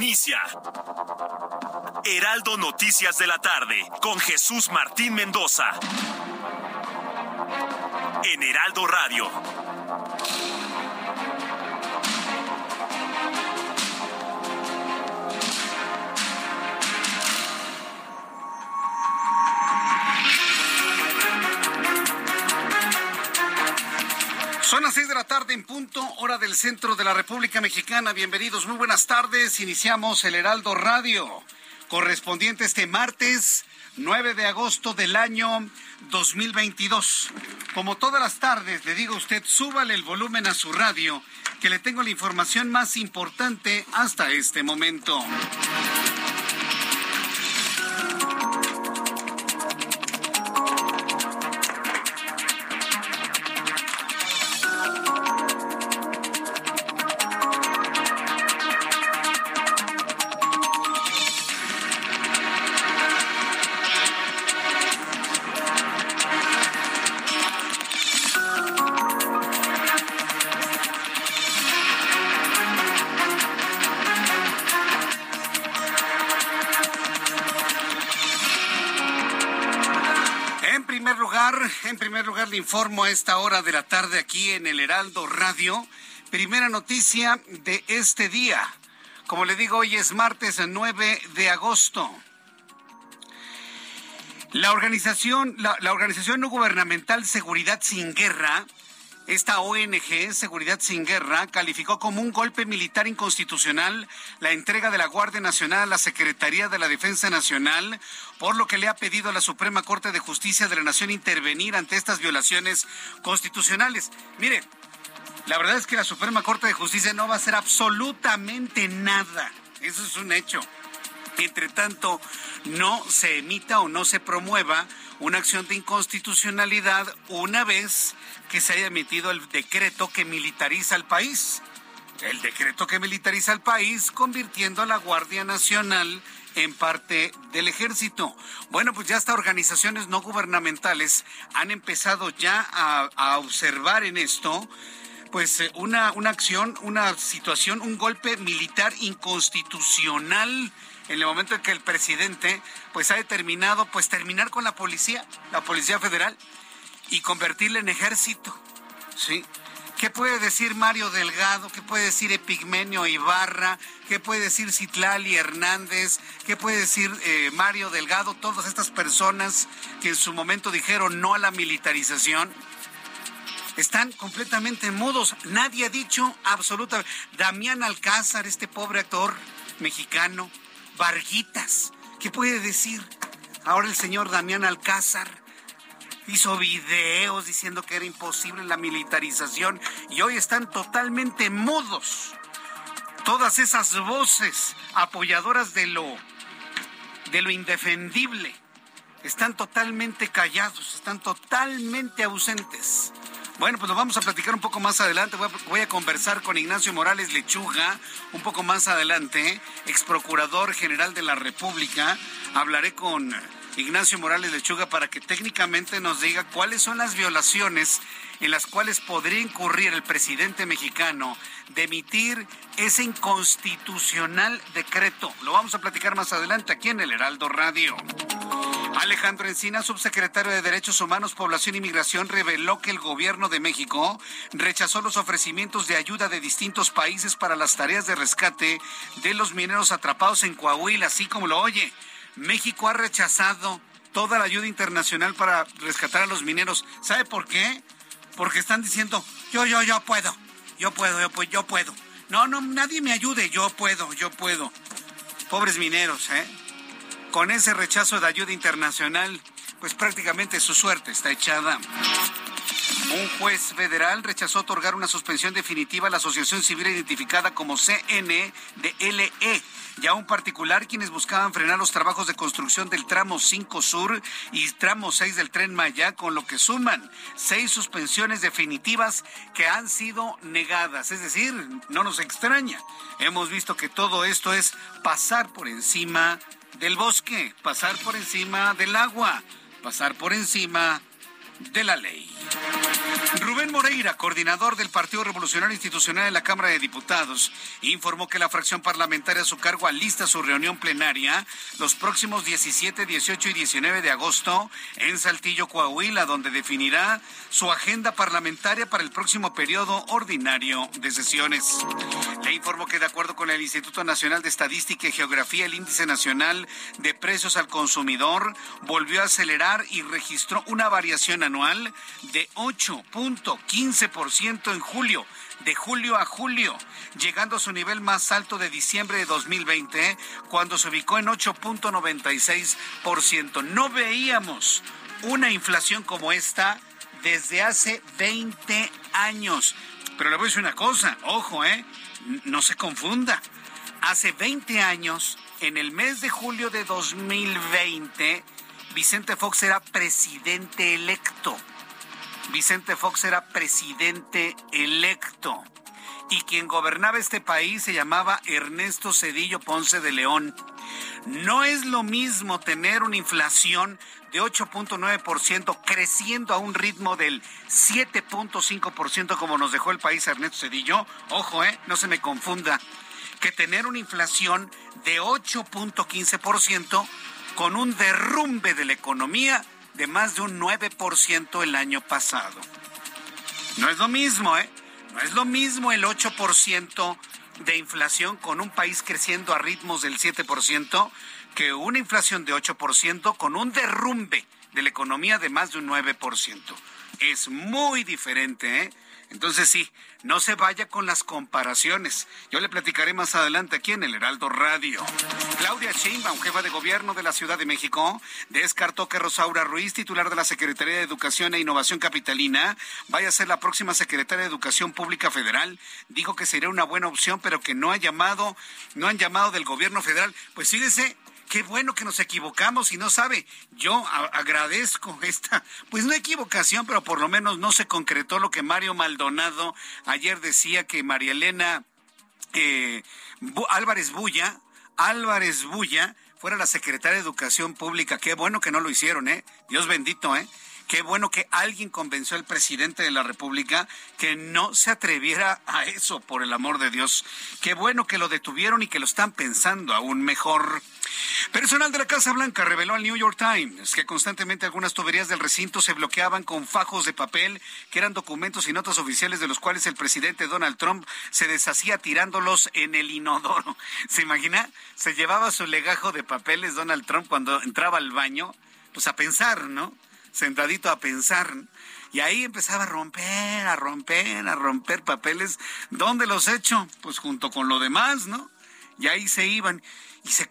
Inicia Heraldo Noticias de la tarde con Jesús Martín Mendoza. En Heraldo Radio. Son las seis de la tarde en punto, hora del centro de la República Mexicana. Bienvenidos, muy buenas tardes. Iniciamos el Heraldo Radio, correspondiente este martes 9 de agosto del año 2022. Como todas las tardes, le digo a usted, súbale el volumen a su radio, que le tengo la información más importante hasta este momento. Informo a esta hora de la tarde aquí en el Heraldo Radio. Primera noticia de este día. Como le digo, hoy es martes 9 de agosto. La organización, la, la organización no gubernamental Seguridad Sin Guerra, esta ONG, Seguridad Sin Guerra, calificó como un golpe militar inconstitucional la entrega de la Guardia Nacional a la Secretaría de la Defensa Nacional, por lo que le ha pedido a la Suprema Corte de Justicia de la Nación intervenir ante estas violaciones constitucionales. Mire, la verdad es que la Suprema Corte de Justicia no va a hacer absolutamente nada. Eso es un hecho. Entre tanto, no se emita o no se promueva una acción de inconstitucionalidad una vez que se haya emitido el decreto que militariza el país. El decreto que militariza el país, convirtiendo a la Guardia Nacional en parte del ejército. Bueno, pues ya hasta organizaciones no gubernamentales han empezado ya a, a observar en esto pues eh, una, una acción, una situación, un golpe militar inconstitucional en el momento en que el presidente pues ha determinado pues terminar con la policía, la Policía Federal y convertirla en ejército. ¿Sí? ¿Qué puede decir Mario Delgado? ¿Qué puede decir Epigmenio Ibarra? ¿Qué puede decir Citlali Hernández? ¿Qué puede decir eh, Mario Delgado? Todas estas personas que en su momento dijeron no a la militarización están completamente mudos. Nadie ha dicho absolutamente. Damián Alcázar, este pobre actor mexicano, Varguitas, ¿qué puede decir? Ahora el señor Damián Alcázar hizo videos diciendo que era imposible la militarización y hoy están totalmente mudos. Todas esas voces apoyadoras de lo de lo indefendible están totalmente callados, están totalmente ausentes. Bueno, pues lo vamos a platicar un poco más adelante. Voy a, voy a, conversar con Ignacio Morales Lechuga un poco más adelante, ex procurador general de la República. Hablaré con Ignacio Morales Lechuga para que técnicamente nos diga cuáles son las violaciones en las cuales podría incurrir el presidente mexicano de emitir ese inconstitucional decreto. Lo vamos a platicar más adelante aquí en el Heraldo Radio. Alejandro Encina, subsecretario de Derechos Humanos, Población y Migración, reveló que el gobierno de México rechazó los ofrecimientos de ayuda de distintos países para las tareas de rescate de los mineros atrapados en Coahuila, así como lo oye. México ha rechazado toda la ayuda internacional para rescatar a los mineros. ¿Sabe por qué? Porque están diciendo, yo, yo, yo puedo, yo puedo, yo puedo, yo puedo. No, no, nadie me ayude, yo puedo, yo puedo. Pobres mineros, ¿eh? Con ese rechazo de ayuda internacional, pues prácticamente su suerte está echada. Un juez federal rechazó otorgar una suspensión definitiva a la asociación civil identificada como CNDLE y a un particular quienes buscaban frenar los trabajos de construcción del tramo 5 Sur y tramo 6 del tren Maya, con lo que suman seis suspensiones definitivas que han sido negadas. Es decir, no nos extraña. Hemos visto que todo esto es pasar por encima del bosque, pasar por encima del agua, pasar por encima de la ley. Rubén Moreira, coordinador del Partido Revolucionario Institucional en la Cámara de Diputados, informó que la fracción parlamentaria a su cargo alista su reunión plenaria los próximos 17, 18 y 19 de agosto en Saltillo, Coahuila, donde definirá su agenda parlamentaria para el próximo periodo ordinario de sesiones. Le informó que de acuerdo con el Instituto Nacional de Estadística y Geografía, el Índice Nacional de Precios al Consumidor volvió a acelerar y registró una variación anual de 8.15% en julio, de julio a julio, llegando a su nivel más alto de diciembre de 2020, cuando se ubicó en 8.96%. No veíamos una inflación como esta desde hace 20 años. Pero le voy a decir una cosa, ojo, ¿eh? No se confunda. Hace 20 años, en el mes de julio de 2020, Vicente Fox era presidente electo. Vicente Fox era presidente electo. Y quien gobernaba este país se llamaba Ernesto Cedillo Ponce de León. No es lo mismo tener una inflación de 8.9% creciendo a un ritmo del 7.5% como nos dejó el país Ernesto Cedillo. Ojo, eh, no se me confunda. Que tener una inflación de 8.15% con un derrumbe de la economía de más de un 9% el año pasado. No es lo mismo, ¿eh? No es lo mismo el 8% de inflación con un país creciendo a ritmos del 7% que una inflación de 8% con un derrumbe de la economía de más de un 9%. Es muy diferente, ¿eh? Entonces sí, no se vaya con las comparaciones. Yo le platicaré más adelante aquí en el Heraldo Radio. Claudia Sheinbaum, jefa de gobierno de la Ciudad de México, descartó que Rosaura Ruiz, titular de la Secretaría de Educación e Innovación Capitalina, vaya a ser la próxima secretaria de Educación Pública Federal. Dijo que sería una buena opción, pero que no ha llamado, no han llamado del gobierno federal. Pues fíjese, qué bueno que nos equivocamos y no sabe, yo agradezco esta, pues no equivocación, pero por lo menos no se concretó lo que Mario Maldonado ayer decía que María Elena eh, Álvarez Bulla, Álvarez Bulla, fuera la secretaria de Educación Pública. Qué bueno que no lo hicieron, ¿eh? Dios bendito, ¿eh? Qué bueno que alguien convenció al presidente de la República que no se atreviera a eso, por el amor de Dios. Qué bueno que lo detuvieron y que lo están pensando aún mejor. Personal de la Casa Blanca reveló al New York Times que constantemente algunas tuberías del recinto se bloqueaban con fajos de papel que eran documentos y notas oficiales de los cuales el presidente Donald Trump se deshacía tirándolos en el inodoro. ¿Se imagina? Se llevaba su legajo de papeles Donald Trump cuando entraba al baño, pues a pensar, ¿no? Sentadito a pensar. Y ahí empezaba a romper, a romper, a romper papeles. ¿Dónde los hecho? Pues junto con lo demás, ¿no? Y ahí se iban y se,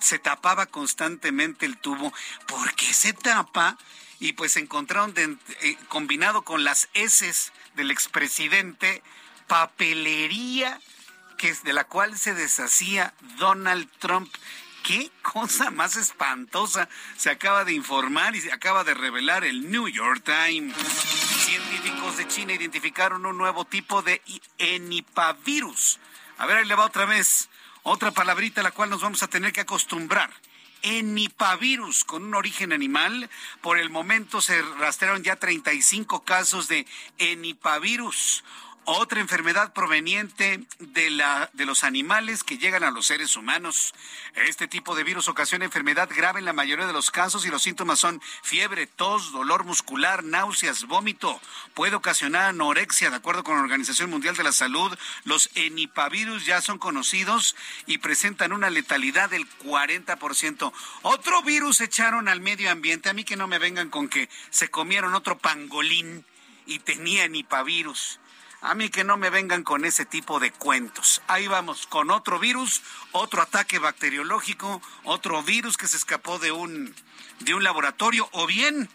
se tapaba constantemente el tubo. ¿Por qué se tapa? Y pues encontraron eh, combinado con las heces del expresidente papelería que de la cual se deshacía Donald Trump qué cosa más espantosa se acaba de informar y se acaba de revelar el New York Times. Científicos de China identificaron un nuevo tipo de enipavirus. A ver, ahí le va otra vez. Otra palabrita a la cual nos vamos a tener que acostumbrar enipavirus con un origen animal. Por el momento se rastrearon ya 35 casos de enipavirus, otra enfermedad proveniente de, la, de los animales que llegan a los seres humanos. Este tipo de virus ocasiona enfermedad grave en la mayoría de los casos y los síntomas son fiebre, tos, dolor muscular, náuseas, vómito. Puede ocasionar anorexia, de acuerdo con la Organización Mundial de la Salud. Los enipavirus ya son conocidos y presentan una letalidad del 40%. Otro virus echaron al medio ambiente. A mí que no me vengan con que se comieron otro pangolín y tenía enipavirus. A mí que no me vengan con ese tipo de cuentos. Ahí vamos, con otro virus, otro ataque bacteriológico, otro virus que se escapó de un, de un laboratorio, o bien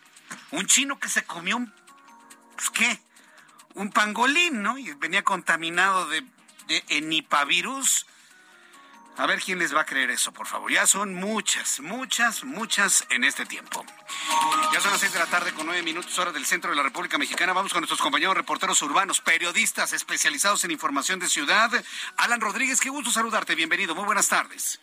un chino que se comió un pues, ¿qué? Un pangolín, ¿no? Y venía contaminado de, de enipavirus. A ver quién les va a creer eso, por favor. Ya son muchas, muchas, muchas en este tiempo. Ya son las seis de la tarde con nueve minutos hora del centro de la República Mexicana. Vamos con nuestros compañeros reporteros urbanos, periodistas especializados en información de ciudad. Alan Rodríguez, qué gusto saludarte. Bienvenido. Muy buenas tardes.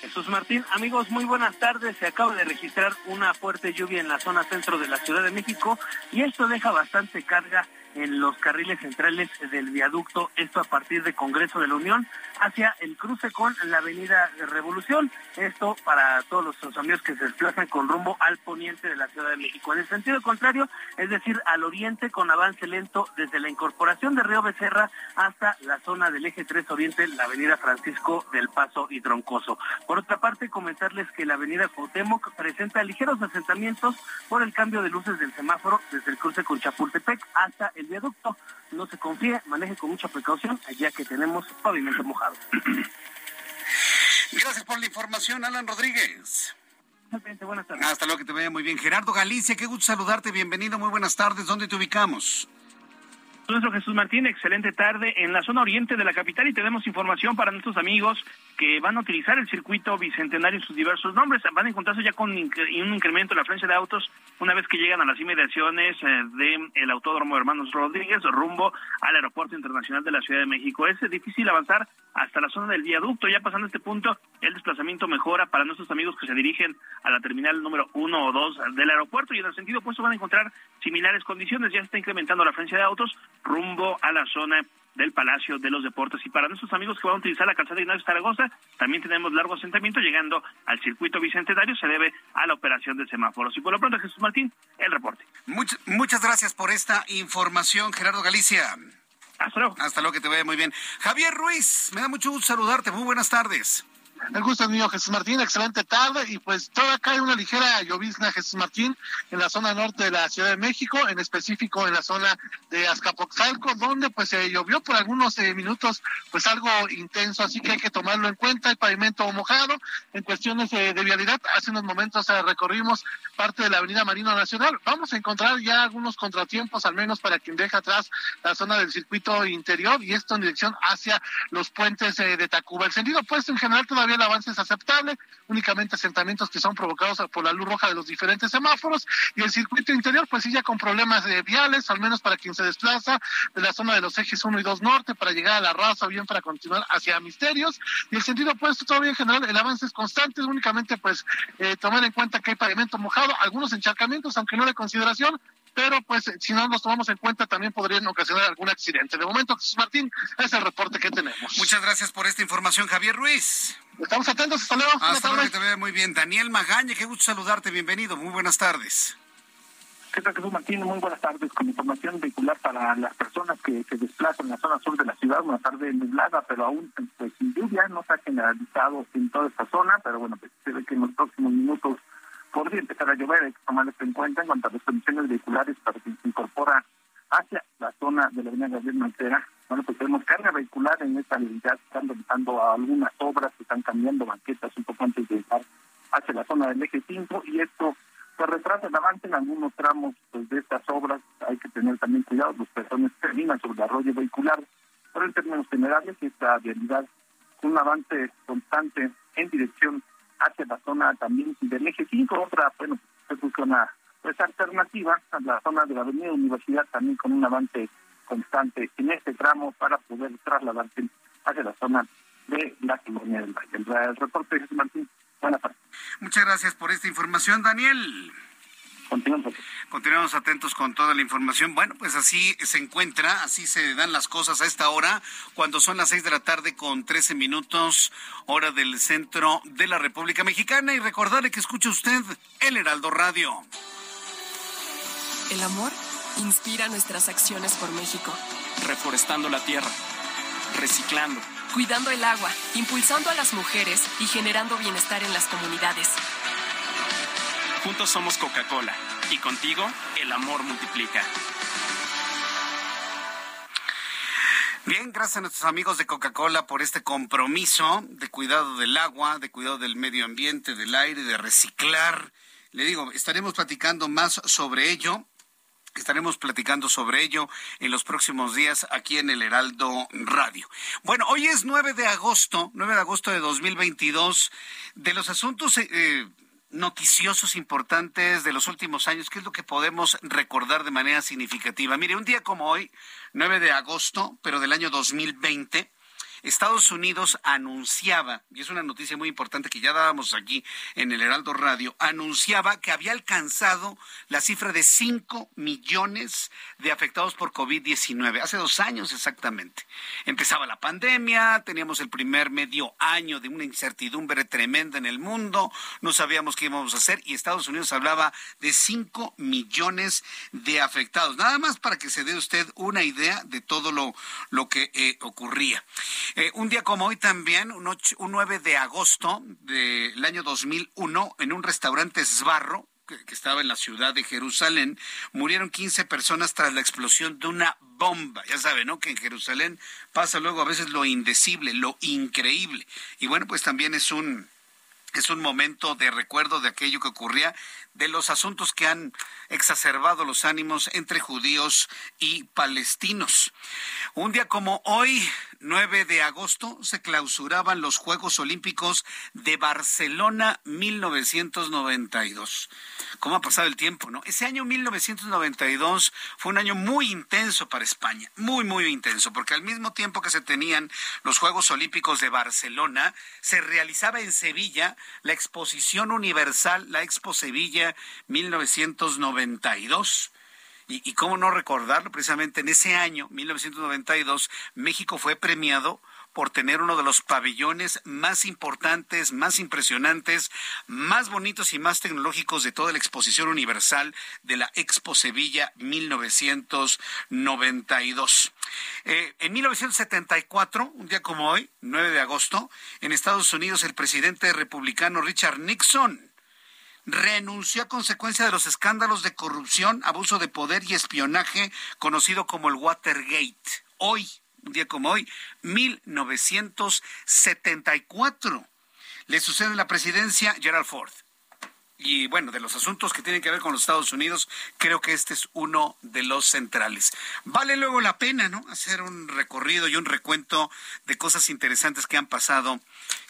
Jesús Martín, amigos, muy buenas tardes. Se acaba de registrar una fuerte lluvia en la zona centro de la Ciudad de México y esto deja bastante carga en los carriles centrales del viaducto, esto a partir de Congreso de la Unión, hacia el cruce con la Avenida Revolución, esto para todos los amigos que se desplazan con rumbo al poniente de la Ciudad de México. En el sentido contrario, es decir, al oriente con avance lento desde la incorporación de Río Becerra hasta la zona del eje 3 Oriente, la Avenida Francisco del Paso y Troncoso. Por otra parte, comentarles que la Avenida Cuauhtémoc presenta ligeros asentamientos por el cambio de luces del semáforo desde el cruce con Chapultepec hasta el viaducto. No se confíe, maneje con mucha precaución, ya que tenemos pavimento mojado. Gracias por la información, Alan Rodríguez. Buenas tardes. Hasta luego, que te vaya muy bien. Gerardo Galicia, qué gusto saludarte. Bienvenido, muy buenas tardes. ¿Dónde te ubicamos? Nuestro Jesús Martín, excelente tarde en la zona oriente de la capital y tenemos información para nuestros amigos que van a utilizar el circuito bicentenario en sus diversos nombres. Van a encontrarse ya con un incremento en la frecuencia de autos una vez que llegan a las inmediaciones eh, del el Autódromo Hermanos Rodríguez rumbo al Aeropuerto Internacional de la Ciudad de México. Es difícil avanzar hasta la zona del viaducto. Ya pasando este punto, el desplazamiento mejora para nuestros amigos que se dirigen a la terminal número uno o dos del aeropuerto y en el sentido opuesto van a encontrar similares condiciones. Ya se está incrementando la frecuencia de autos rumbo a la zona del Palacio de los Deportes. Y para nuestros amigos que van a utilizar la calzada Ignacio Zaragoza, también tenemos largo asentamiento llegando al circuito bicentenario, se debe a la operación de semáforos. Y por lo pronto, Jesús Martín, el reporte. muchas gracias por esta información, Gerardo Galicia. Hasta luego. Hasta luego, que te vaya muy bien. Javier Ruiz, me da mucho gusto saludarte. Muy buenas tardes. El gusto es mío, Jesús Martín. Excelente tarde. Y pues todavía cae una ligera llovizna, Jesús Martín, en la zona norte de la Ciudad de México, en específico en la zona de Azcapotzalco, donde pues se llovió por algunos eh, minutos, pues algo intenso. Así que hay que tomarlo en cuenta. El pavimento mojado. En cuestiones eh, de vialidad, hace unos momentos eh, recorrimos parte de la Avenida Marino Nacional. Vamos a encontrar ya algunos contratiempos, al menos para quien deja atrás la zona del circuito interior, y esto en dirección hacia los puentes de Tacuba. El sentido opuesto en general todavía el avance es aceptable, únicamente asentamientos que son provocados por la luz roja de los diferentes semáforos y el circuito interior pues sí ya con problemas de viales, al menos para quien se desplaza de la zona de los ejes 1 y 2 norte para llegar a la raza o bien para continuar hacia Misterios. Y el sentido opuesto todavía en general el avance es constante, únicamente pues eh, tomar en cuenta que hay pavimento mojado, algunos encharcamientos aunque no de consideración, pero pues si no nos tomamos en cuenta también podrían ocasionar algún accidente. De momento, Jesús Martín, es el reporte que tenemos. Muchas gracias por esta información, Javier Ruiz. Estamos atentos, hasta luego. Hasta luego, que te vea muy bien. Daniel Magaña, qué gusto saludarte, bienvenido, muy buenas tardes. ¿Qué tal, Jesús Martín? Muy buenas tardes. Con información vehicular para las personas que se desplazan en la zona sur de la ciudad, una tarde nublada, pero aún pues, sin lluvia, no se ha generalizado en toda esta zona, pero bueno, pues se ve que en los próximos minutos podría empezar a llover, hay que tomar esto en cuenta en cuanto a las condiciones vehiculares para que se incorpora hacia la zona de la avenida Gabriel Montera. Bueno, pues tenemos carga vehicular en esta unidad, están realizando algunas obras que están cambiando banquetas un poco antes de llegar hacia la zona del eje 5 y esto se retrasa el avance en algunos tramos pues, de estas obras. Hay que tener también cuidado, los personas terminan sobre el arroyo vehicular, pero en términos generales esta vialidad un avance constante en dirección hacia la zona también del eje 5, otra, bueno, es una pues alternativa a la zona de la avenida Universidad también con un avance constante en este tramo para poder trasladarse hacia la zona de la colonia del Valle. El reporte de Martín, buenas tardes. Muchas gracias por esta información, Daniel. Continuamos atentos con toda la información. Bueno, pues así se encuentra, así se dan las cosas a esta hora, cuando son las seis de la tarde con trece minutos, hora del centro de la República Mexicana. Y recordarle que escucha usted el Heraldo Radio. El amor inspira nuestras acciones por México. Reforestando la tierra, reciclando, cuidando el agua, impulsando a las mujeres y generando bienestar en las comunidades. Juntos somos Coca-Cola y contigo el amor multiplica. Bien, gracias a nuestros amigos de Coca-Cola por este compromiso de cuidado del agua, de cuidado del medio ambiente, del aire, de reciclar. Le digo, estaremos platicando más sobre ello Estaremos platicando sobre ello en los próximos días aquí en el Heraldo Radio. Bueno, hoy es 9 de agosto, 9 de agosto de 2022. De los asuntos eh, noticiosos importantes de los últimos años, ¿qué es lo que podemos recordar de manera significativa? Mire, un día como hoy, 9 de agosto, pero del año 2020, Estados Unidos anunciaba, y es una noticia muy importante que ya dábamos aquí en el Heraldo Radio, anunciaba que había alcanzado la cifra de 5 millones de afectados por COVID-19, hace dos años exactamente. Empezaba la pandemia, teníamos el primer medio año de una incertidumbre tremenda en el mundo, no sabíamos qué íbamos a hacer y Estados Unidos hablaba de 5 millones de afectados. Nada más para que se dé usted una idea de todo lo, lo que eh, ocurría. Eh, un día como hoy también, un, 9 de agosto del año 2001, en un restaurante Sbarro, que, estaba en la ciudad de Jerusalén, murieron 15 personas tras la explosión de una bomba. Ya saben, ¿no? Que en Jerusalén pasa luego a veces lo indecible, lo increíble. Y bueno, pues también es un es un momento de recuerdo de aquello que ocurría, de los asuntos que han exacerbado los ánimos entre judíos y palestinos. Un día como hoy, 9 de agosto, se clausuraban los Juegos Olímpicos de Barcelona 1992. ¿Cómo ha pasado el tiempo, no? Ese año 1992 fue un año muy intenso para España, muy, muy intenso, porque al mismo tiempo que se tenían los Juegos Olímpicos de Barcelona, se realizaba en Sevilla la Exposición Universal, la Expo Sevilla 1992 y, cómo no recordarlo, precisamente en ese año, 1992, México fue premiado por tener uno de los pabellones más importantes, más impresionantes, más bonitos y más tecnológicos de toda la exposición universal de la Expo Sevilla 1992. Eh, en 1974, un día como hoy, 9 de agosto, en Estados Unidos el presidente republicano Richard Nixon renunció a consecuencia de los escándalos de corrupción, abuso de poder y espionaje conocido como el Watergate. Hoy, un día como hoy, 1974. Le sucede en la presidencia Gerald Ford y bueno, de los asuntos que tienen que ver con los Estados Unidos, creo que este es uno de los centrales. Vale luego la pena, ¿no? Hacer un recorrido y un recuento de cosas interesantes que han pasado,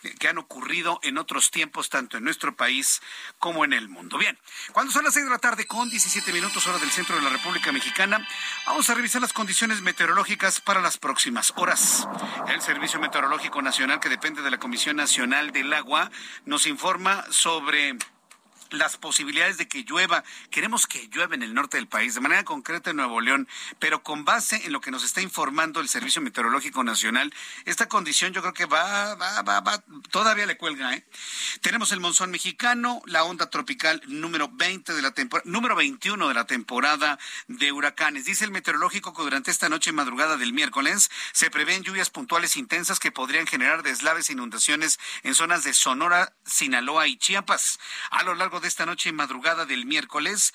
eh, que han ocurrido en otros tiempos, tanto en nuestro país como en el mundo. Bien, cuando son las seis de la tarde con 17 minutos hora del centro de la República Mexicana, vamos a revisar las condiciones meteorológicas para las próximas horas. El Servicio Meteorológico Nacional, que depende de la Comisión Nacional del Agua, nos informa sobre las posibilidades de que llueva. Queremos que llueva en el norte del país, de manera concreta en Nuevo León, pero con base en lo que nos está informando el Servicio Meteorológico Nacional, esta condición yo creo que va, va, va, va todavía le cuelga. ¿eh? Tenemos el monzón mexicano, la onda tropical número 20 de la temporada, número 21 de la temporada de huracanes. Dice el meteorológico que durante esta noche y madrugada del miércoles se prevén lluvias puntuales intensas que podrían generar deslaves e inundaciones en zonas de Sonora, Sinaloa y Chiapas. A lo largo de esta noche y madrugada del miércoles,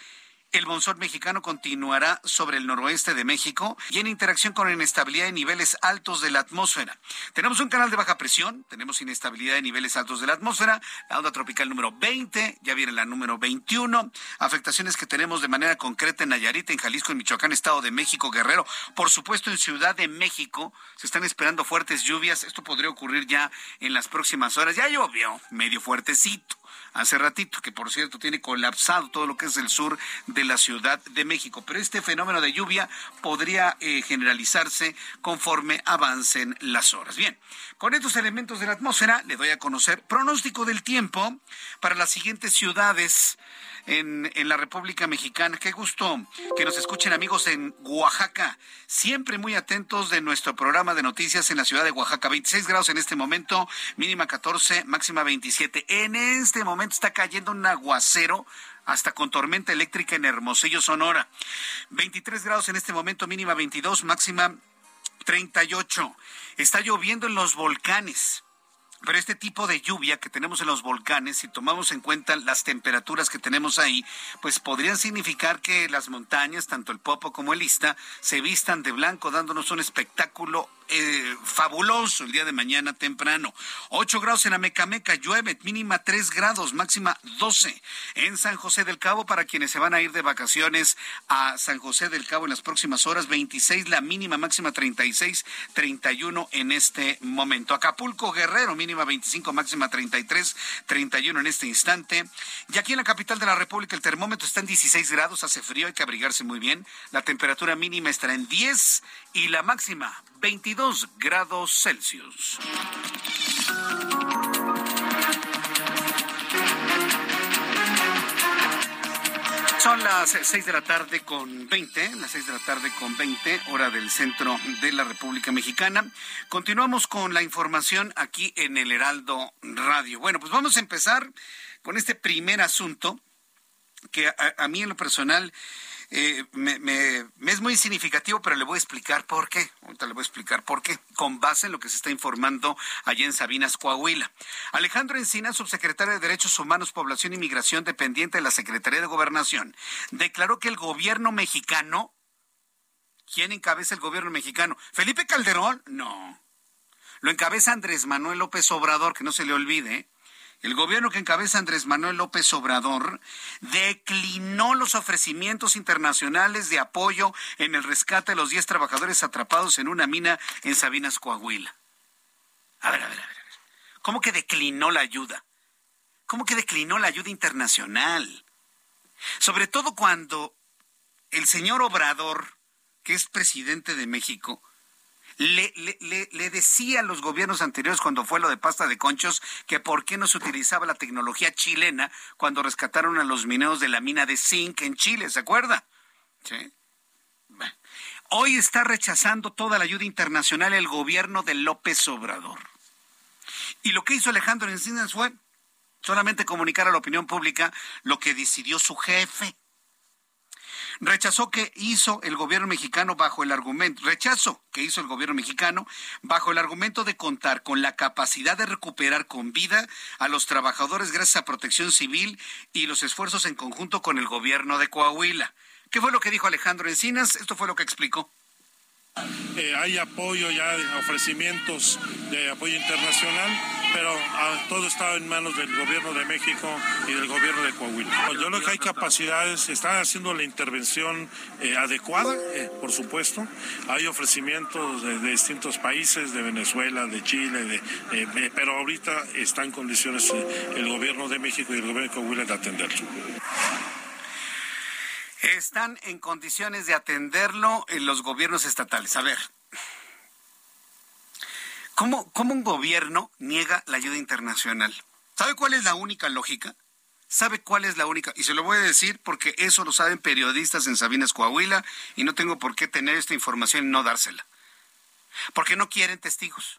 el monzón mexicano continuará sobre el noroeste de México y en interacción con inestabilidad de niveles altos de la atmósfera. Tenemos un canal de baja presión, tenemos inestabilidad de niveles altos de la atmósfera, la onda tropical número 20, ya viene la número 21, afectaciones que tenemos de manera concreta en Nayarit, en Jalisco, en Michoacán, Estado de México, Guerrero, por supuesto en Ciudad de México, se están esperando fuertes lluvias, esto podría ocurrir ya en las próximas horas, ya llovió medio fuertecito hace ratito, que por cierto tiene colapsado todo lo que es el sur de la Ciudad de México. Pero este fenómeno de lluvia podría eh, generalizarse conforme avancen las horas. Bien, con estos elementos de la atmósfera le doy a conocer pronóstico del tiempo para las siguientes ciudades en, la República Mexicana. Qué gusto que nos escuchen amigos en Oaxaca. Siempre muy atentos de nuestro programa de noticias en la ciudad de Oaxaca. 26 grados en este momento, mínima 14, máxima 27. En este momento está cayendo un aguacero hasta con tormenta eléctrica en Hermosillo, Sonora. 23 grados en este momento, mínima 22, máxima 38. Está lloviendo en los volcanes. Pero este tipo de lluvia que tenemos en los volcanes, si tomamos en cuenta las temperaturas que tenemos ahí, pues podrían significar que las montañas, tanto el Popo como el Ista, se vistan de blanco, dándonos un espectáculo eh, fabuloso el día de mañana temprano. 8 grados en Amecameca, llueve, mínima 3 grados, máxima 12. En San José del Cabo, para quienes se van a ir de vacaciones a San José del Cabo en las próximas horas, 26 la mínima, máxima 36, 31 en este momento. Acapulco, Guerrero, mínima 25, máxima 33, 31 en este instante. Y aquí en la capital de la República el termómetro está en 16 grados, hace frío, hay que abrigarse muy bien. La temperatura mínima estará en 10 y la máxima 22 grados Celsius. Son las 6 de la tarde con 20, las 6 de la tarde con 20, hora del centro de la República Mexicana. Continuamos con la información aquí en el Heraldo Radio. Bueno, pues vamos a empezar con este primer asunto que a, a mí en lo personal eh, me, me, es muy significativo, pero le voy a explicar por qué. Ahorita le voy a explicar por qué, con base en lo que se está informando allá en Sabinas, Coahuila. Alejandro Encina, subsecretario de Derechos Humanos, Población y Migración, dependiente de la Secretaría de Gobernación, declaró que el gobierno mexicano, ¿quién encabeza el gobierno mexicano? ¿Felipe Calderón? No. Lo encabeza Andrés Manuel López Obrador, que no se le olvide, el gobierno que encabeza Andrés Manuel López Obrador declinó los ofrecimientos internacionales de apoyo en el rescate de los 10 trabajadores atrapados en una mina en Sabinas, Coahuila. A ver, a ver, a ver. ¿Cómo que declinó la ayuda? ¿Cómo que declinó la ayuda internacional? Sobre todo cuando el señor Obrador, que es presidente de México, le, decía a los gobiernos anteriores cuando fue lo de pasta de conchos que por qué no se utilizaba la tecnología chilena cuando rescataron a los mineros de la mina de zinc en Chile, ¿se acuerda? ¿Sí? Hoy está rechazando toda la ayuda internacional el gobierno de López Obrador. Y lo que hizo Alejandro Encinas fue solamente comunicar a la opinión pública lo que decidió su jefe rechazó que hizo el gobierno mexicano bajo el argumento, rechazo que hizo el gobierno mexicano bajo el argumento de contar con la capacidad de recuperar con vida a los trabajadores gracias a protección civil y los esfuerzos en conjunto con el gobierno de Coahuila. ¿Qué fue lo que dijo Alejandro Encinas? Esto fue lo que explicó. Eh, hay apoyo ya, ofrecimientos de apoyo internacional, pero ah, todo está en manos del gobierno de México y del gobierno de Coahuila. Pues yo creo que hay capacidades, están haciendo la intervención eh, adecuada, eh, por supuesto. Hay ofrecimientos de, distintos países, de Venezuela, de Chile, pero ahorita está en condiciones el gobierno de México y el gobierno de Coahuila de atenderlo están en condiciones de atenderlo en los gobiernos estatales. A ver, ¿cómo, ¿cómo un gobierno niega la ayuda internacional? ¿Sabe cuál es la única lógica? ¿Sabe cuál es la única? Y se lo voy a decir porque eso lo saben periodistas en Sabinas, Coahuila, y no tengo por qué tener esta información y no dársela. Porque no quieren testigos.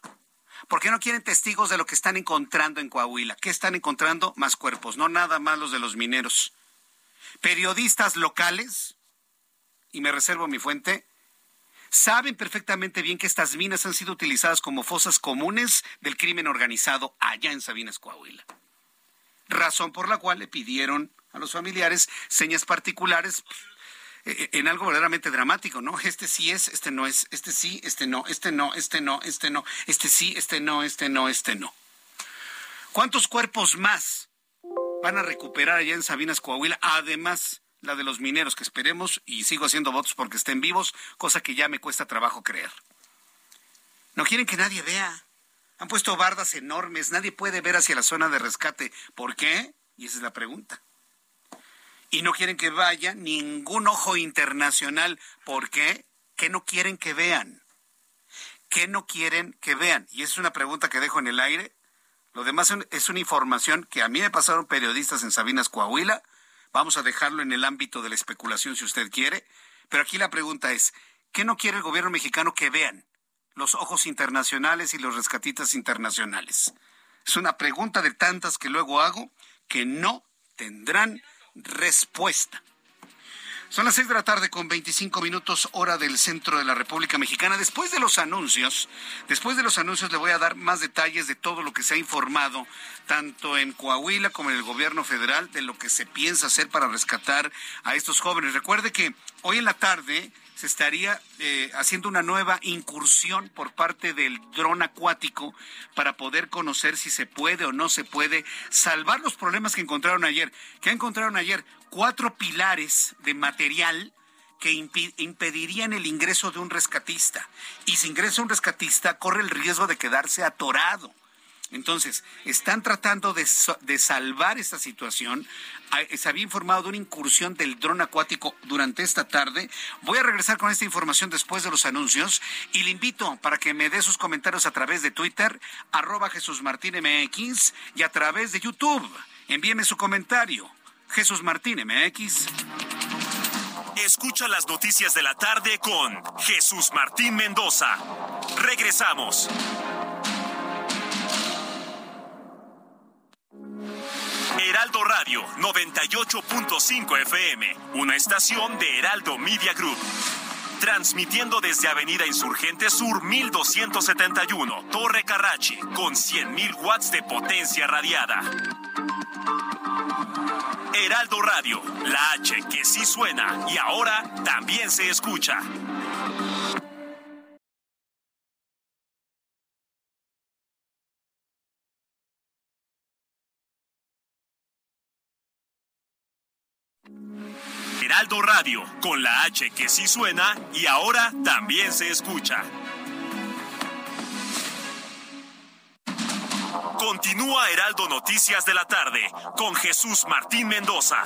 Porque no quieren testigos de lo que están encontrando en Coahuila. ¿Qué están encontrando? Más cuerpos, no nada más los de los mineros periodistas locales, y me reservo mi fuente, saben perfectamente bien que estas minas han sido utilizadas como fosas comunes del crimen organizado allá en Sabinas, Coahuila. Razón por la cual le pidieron a los familiares señas particulares eh, en algo verdaderamente dramático, ¿no? Este sí es, este no es, este sí, este no, este no, este no, este no, este sí, este no, este no, este no. ¿Cuántos cuerpos más van a recuperar allá en Sabinas, Coahuila, además la de los mineros, que esperemos y sigo haciendo votos porque estén vivos, cosa que ya me cuesta trabajo creer. No quieren que nadie vea. Han puesto bardas enormes, nadie puede ver hacia la zona de rescate. ¿Por qué? Y esa es la pregunta. Y no quieren que vaya ningún ojo internacional. ¿Por qué? ¿Qué no quieren que vean? ¿Qué no quieren que vean? Y esa es una pregunta que dejo en el aire lo demás es una información que a mí me pasaron periodistas en Sabinas, Coahuila. Vamos a dejarlo en el ámbito de la especulación si usted quiere. Pero aquí la pregunta es, ¿qué no quiere el gobierno mexicano que vean los ojos internacionales y los rescatistas internacionales? Es una pregunta de tantas que luego hago que no tendrán respuesta. Son las seis de la tarde con 25 minutos hora del centro de la República Mexicana. Después de los anuncios, después de los anuncios le voy a dar más detalles de todo lo que se ha informado tanto en Coahuila como en el gobierno federal de lo que se piensa hacer para rescatar a estos jóvenes. Recuerde que hoy en la tarde se estaría eh, haciendo una nueva incursión por parte del dron acuático para poder conocer si se puede o no se puede salvar los problemas que encontraron ayer. ¿Qué encontraron ayer? Cuatro pilares de material que impedirían el ingreso de un rescatista. Y si ingresa un rescatista, corre el riesgo de quedarse atorado. Entonces, están tratando de, salvar esta situación. Se había informado de una incursión del dron acuático durante esta tarde. Voy a regresar con esta información después de los anuncios y le invito para que me dé sus comentarios a través de Twitter, arroba Jesús Martín MX y a través de YouTube. Envíeme su comentario. Jesús Martín MX. Escucha las noticias de la tarde con Jesús Martín Mendoza. Regresamos. Heraldo Radio 98.5 FM, una estación de Heraldo Media Group. Transmitiendo desde Avenida Insurgente Sur 1271, Torre Carrachi, con 100.000 watts de potencia radiada. Heraldo Radio, la H que sí suena y ahora también se escucha. Heraldo Radio, con la H que sí suena y ahora también se escucha. Continúa Heraldo Noticias de la tarde con Jesús Martín Mendoza.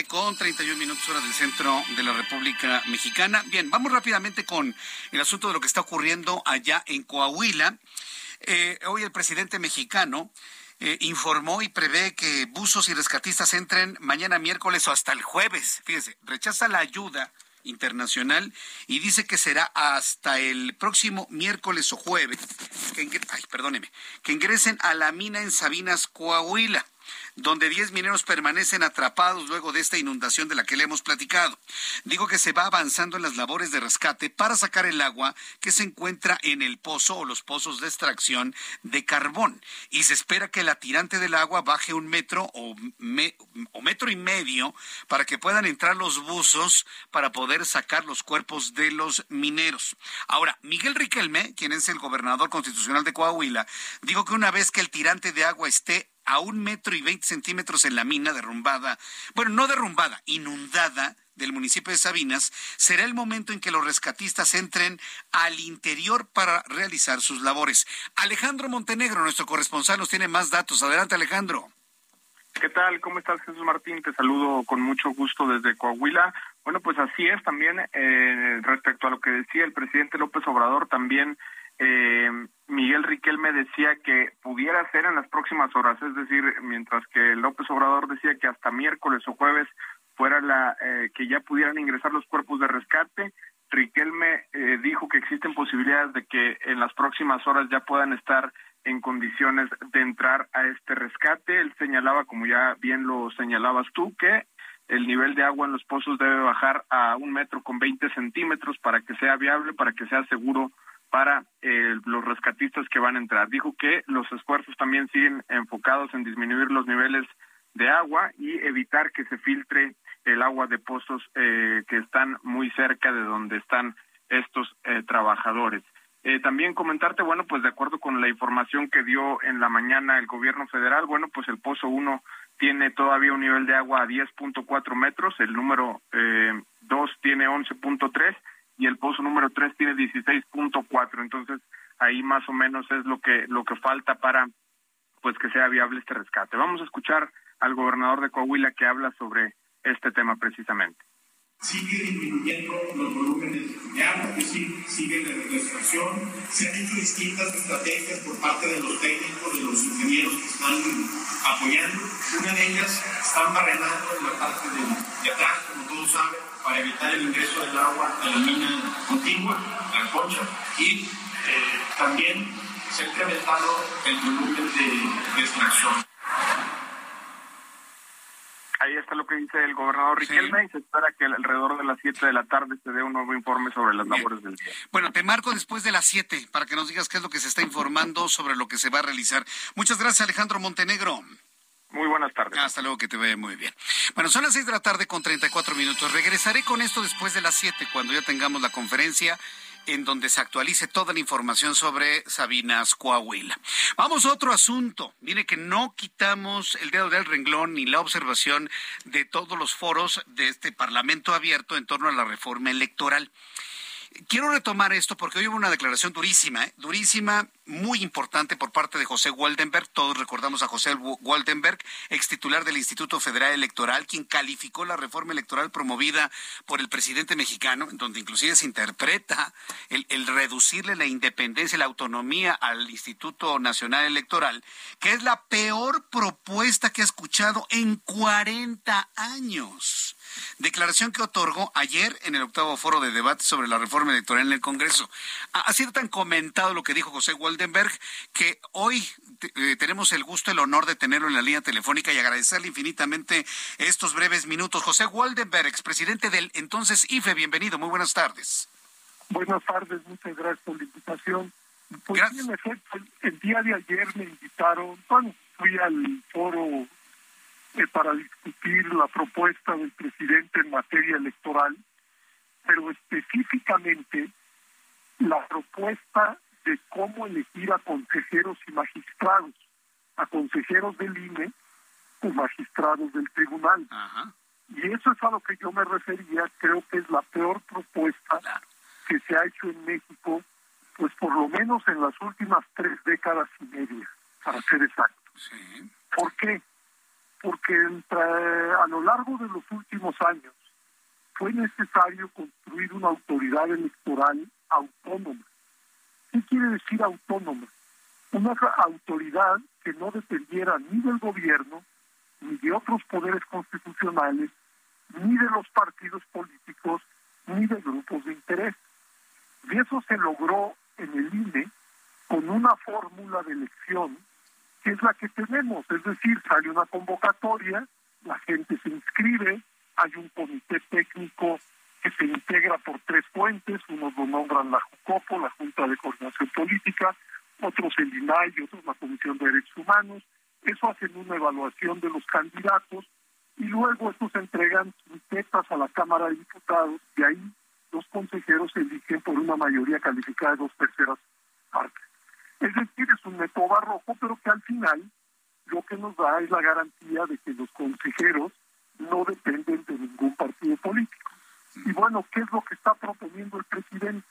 Con 31 minutos hora del centro de la República Mexicana. Bien, vamos rápidamente con el asunto de lo que está ocurriendo allá en Coahuila. Eh, hoy el presidente mexicano eh, informó y prevé que buzos y rescatistas entren mañana miércoles o hasta el jueves. Fíjese, rechaza la ayuda internacional y dice que será hasta el próximo miércoles o jueves ay, perdóneme, que ingresen a la mina en Sabinas, Coahuila donde 10 mineros permanecen atrapados luego de esta inundación de la que le hemos platicado. Digo que se va avanzando en las labores de rescate para sacar el agua que se encuentra en el pozo o los pozos de extracción de carbón y se espera que la tirante del agua baje un metro o, o metro y medio para que puedan entrar los buzos para poder sacar los cuerpos de los mineros. Ahora, Miguel Riquelme, quien es el gobernador constitucional de Coahuila, dijo que una vez que el tirante de agua esté a un metro y veinte centímetros en la mina derrumbada, bueno, no derrumbada, inundada del municipio de Sabinas, será el momento en que los rescatistas entren al interior para realizar sus labores. Alejandro Montenegro, nuestro corresponsal, nos tiene más datos. Adelante, Alejandro. ¿Qué tal? ¿Cómo estás, Jesús Martín? Te saludo con mucho gusto desde Coahuila. Bueno, pues así es también eh, respecto a lo que decía el presidente López Obrador, también eh, Miguel Riquelme decía que pudiera ser en las próximas horas, es decir, mientras que López Obrador decía que hasta miércoles o jueves fuera la eh, que ya pudieran ingresar los cuerpos de rescate, Riquelme eh, dijo que existen posibilidades de que en las próximas horas ya puedan estar en condiciones de entrar a este rescate. Él señalaba, como ya bien lo señalabas tú, que el nivel de agua en los pozos debe bajar a un metro con veinte centímetros para que sea viable, para que sea seguro para eh, los rescatistas que van a entrar. Dijo que los esfuerzos también siguen enfocados en disminuir los niveles de agua y evitar que se filtre el agua de pozos eh, que están muy cerca de donde están estos eh, trabajadores. Eh, también comentarte, bueno, pues de acuerdo con la información que dio en la mañana el gobierno federal, bueno, pues el Pozo 1 tiene todavía un nivel de agua a 10.4 metros, el número eh, 2 tiene 11.3 y el pozo número 3 tiene 16.4. Entonces, ahí más o menos es lo que lo que falta para pues que sea viable este rescate. Vamos a escuchar al gobernador de Coahuila que habla sobre este tema precisamente. Sigue disminuyendo los volúmenes de agua, que sí, sigue la extracción. Se han hecho distintas estrategias por parte de los técnicos, de los ingenieros que están apoyando. Una de ellas están barrenando en la parte de, de atrás, como todos saben, para evitar el ingreso del agua a la mina contigua, la concha, y eh, también se ha incrementado el volumen de, de extracción. Ahí está lo que dice el gobernador Riquelme y se espera que alrededor de las 7 de la tarde se dé un nuevo informe sobre las labores del día. Bueno, te marco después de las 7 para que nos digas qué es lo que se está informando sobre lo que se va a realizar. Muchas gracias, Alejandro Montenegro. Muy buenas tardes. Hasta luego, que te vaya muy bien. Bueno, son las 6 de la tarde con 34 minutos. Regresaré con esto después de las 7, cuando ya tengamos la conferencia en donde se actualice toda la información sobre Sabinas Coahuila. Vamos a otro asunto. Mire que no quitamos el dedo del renglón ni la observación de todos los foros de este Parlamento abierto en torno a la reforma electoral. Quiero retomar esto porque hoy hubo una declaración durísima, ¿eh? durísima, muy importante por parte de José Waldenberg. Todos recordamos a José Waldenberg, ex titular del Instituto Federal Electoral, quien calificó la reforma electoral promovida por el presidente mexicano, en donde inclusive se interpreta el, el reducirle la independencia la autonomía al Instituto Nacional Electoral, que es la peor propuesta que ha escuchado en 40 años. Declaración que otorgó ayer en el octavo foro de debate sobre la reforma electoral en el Congreso. Ha sido tan comentado lo que dijo José Waldenberg que hoy eh, tenemos el gusto, el honor de tenerlo en la línea telefónica y agradecerle infinitamente estos breves minutos. José Waldenberg, expresidente del entonces IFE, bienvenido, muy buenas tardes. Buenas tardes, muchas gracias por la invitación. Pues en efecto, el día de ayer me invitaron, bueno, fui al foro eh, para discutir la propuesta del presidente en materia electoral, pero específicamente la propuesta de cómo elegir a consejeros y magistrados, a consejeros del INE o magistrados del tribunal. Y eso es a lo que yo me refería, creo que es la peor propuesta que se ha hecho en México, pues por lo menos en las últimas tres décadas y media, para ser exacto. ¿Por qué? Porque a lo largo de los últimos años fue necesario construir una autoridad electoral autónoma. ¿Qué quiere decir autónoma? Una autoridad que no dependiera ni del gobierno, ni de otros poderes constitucionales, ni de los partidos políticos, ni de grupos de interés. Y eso se logró en el INE con una fórmula de elección que es la que tenemos, es decir, sale una convocatoria, la gente se inscribe, hay un comité técnico que se integra por tres fuentes, unos lo nombran la JUCOPO, la Junta de Coordinación Política, otros el INAI otros la Comisión de Derechos Humanos, eso hacen una evaluación de los candidatos y luego estos entregan tetas a la Cámara de Diputados y ahí los consejeros se eligen por una mayoría calificada de dos terceras partes. Es decir, es un método barroco, pero que al final lo que nos da es la garantía de que los consejeros no dependen de ningún partido político. Y bueno, ¿qué es lo que está proponiendo el presidente?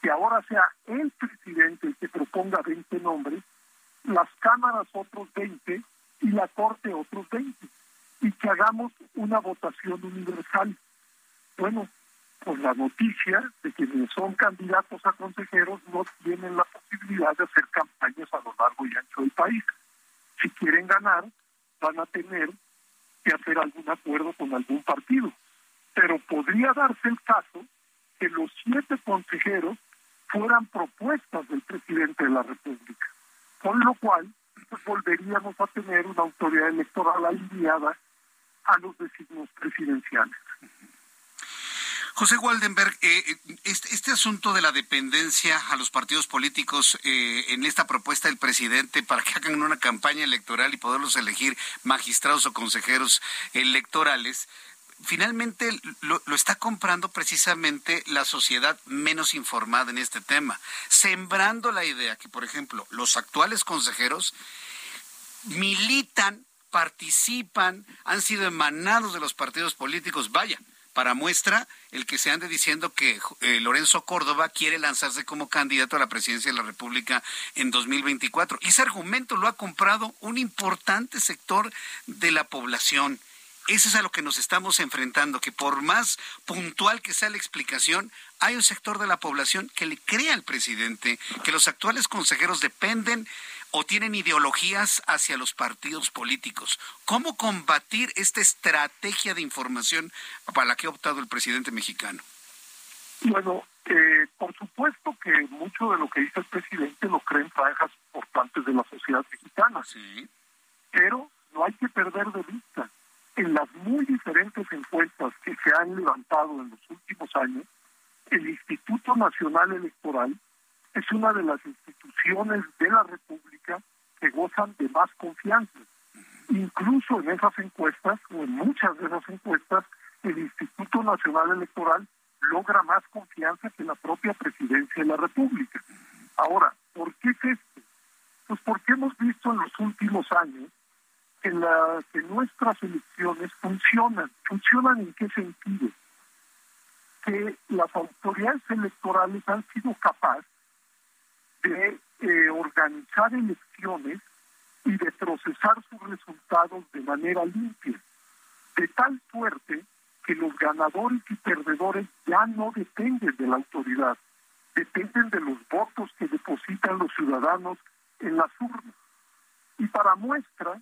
Que ahora sea el presidente el que proponga 20 nombres, las cámaras otros 20 y la corte otros 20, y que hagamos una votación universal. Bueno, pues la noticia de que son candidatos a consejeros no tienen la posibilidad de hacer campañas a lo largo y ancho del país. Si quieren ganar, van a tener que hacer algún acuerdo con algún partido. Pero podría darse el caso que los siete consejeros fueran propuestas del presidente de la República, con lo cual pues, volveríamos a tener una autoridad electoral alineada a los designios presidenciales. José Waldenberg, eh, este, este, asunto de la dependencia a los partidos políticos eh, en esta propuesta del presidente para que hagan una campaña electoral y poderlos elegir magistrados o consejeros electorales, finalmente lo, lo, está comprando precisamente la sociedad menos informada en este tema, sembrando la idea que, por ejemplo, los actuales consejeros militan, participan, han sido emanados de los partidos políticos, vaya, para muestra, el que se ande diciendo que eh, Lorenzo Córdoba quiere lanzarse como candidato a la presidencia de la República en 2024. Y ese argumento lo ha comprado un importante sector de la población. Eso es a lo que nos estamos enfrentando, que por más puntual que sea la explicación, hay un sector de la población que le cree al presidente que los actuales consejeros dependen o tienen ideologías hacia los partidos políticos. ¿Cómo combatir esta estrategia de información para la que ha optado el presidente mexicano? Bueno, eh, por supuesto que mucho de lo que dice el presidente lo creen franjas importantes de la sociedad mexicana. Sí. Pero no hay que perder de vista. En las muy diferentes encuestas que se han levantado en los últimos años, el Instituto Nacional Electoral es una de las instituciones de la República de más confianza. Incluso en esas encuestas, o en muchas de esas encuestas, el Instituto Nacional Electoral logra más confianza que la propia presidencia de la República. Ahora, ¿por qué es esto? Pues porque hemos visto en los últimos años que, la, que nuestras elecciones funcionan. ¿Funcionan en qué sentido? Que las autoridades electorales han sido capaces de eh, organizar elecciones y de procesar sus resultados de manera limpia, de tal suerte que los ganadores y perdedores ya no dependen de la autoridad, dependen de los votos que depositan los ciudadanos en las urnas. Y para muestra,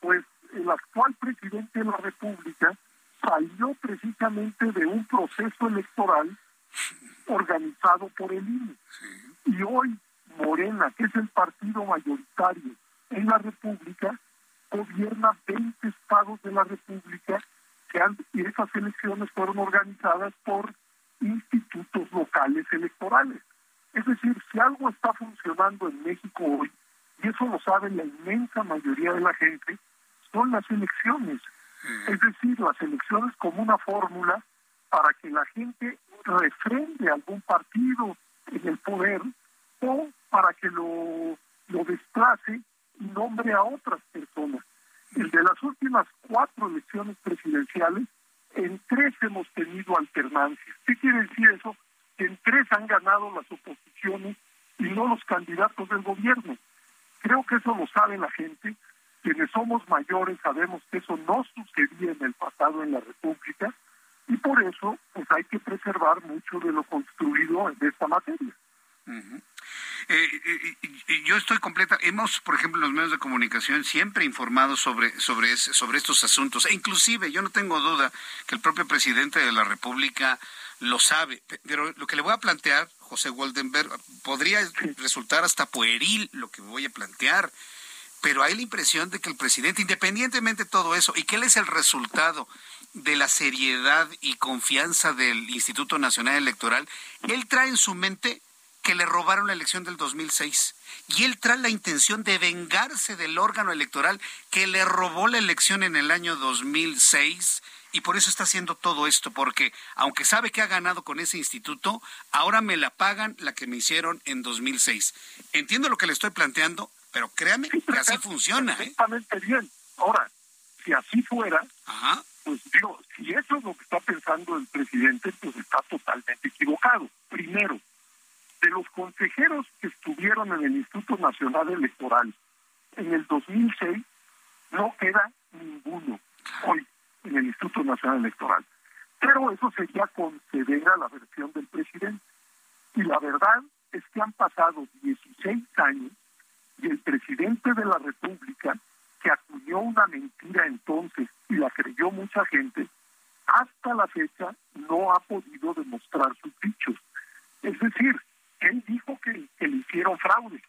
pues el actual presidente de la República salió precisamente de un proceso electoral organizado por el INE. Y hoy Morena, que es el partido mayoritario en la República, gobierna 20 estados de la República que han, y esas elecciones fueron organizadas por institutos locales electorales. Es decir, si algo está funcionando en México hoy, y eso lo sabe la inmensa mayoría de la gente, son las elecciones. Es decir, las elecciones como una fórmula para que la gente refrende algún partido en el poder o para que lo, lo desplace nombre a otras personas. El de las últimas cuatro elecciones presidenciales, en tres hemos tenido alternancia. ¿Qué quiere decir eso? Que en tres han ganado las oposiciones y no los candidatos del gobierno. Creo que eso lo sabe la gente. Quienes somos mayores sabemos que eso no sucedía en el pasado en la República y por eso pues hay que preservar mucho de lo construido en esta materia. Eh, eh, yo estoy completa. Hemos, por ejemplo, en los medios de comunicación siempre informado sobre, sobre, sobre estos asuntos. E inclusive, yo no tengo duda que el propio presidente de la República lo sabe. Pero lo que le voy a plantear, José Goldenberg, podría resultar hasta pueril lo que voy a plantear. Pero hay la impresión de que el presidente, independientemente de todo eso, y que él es el resultado de la seriedad y confianza del Instituto Nacional Electoral, él trae en su mente que le robaron la elección del 2006. Y él trae la intención de vengarse del órgano electoral que le robó la elección en el año 2006 y por eso está haciendo todo esto, porque aunque sabe que ha ganado con ese instituto, ahora me la pagan la que me hicieron en 2006. Entiendo lo que le estoy planteando, pero créame que así funciona. ¿eh? Perfectamente bien. Ahora, si así fuera, pues digo, si eso es lo que está pensando el presidente, pues está totalmente equivocado. Primero, de los consejeros que estuvieron en el Instituto Nacional Electoral en el 2006, no queda ninguno hoy en el Instituto Nacional Electoral. Pero eso sería conceder a la versión del presidente. Y la verdad es que han pasado 16 años y el presidente de la República, que acuñó una mentira entonces y la creyó mucha gente, hasta la fecha no ha podido demostrar sus dichos. Es decir, él dijo que, que le hicieron fraude,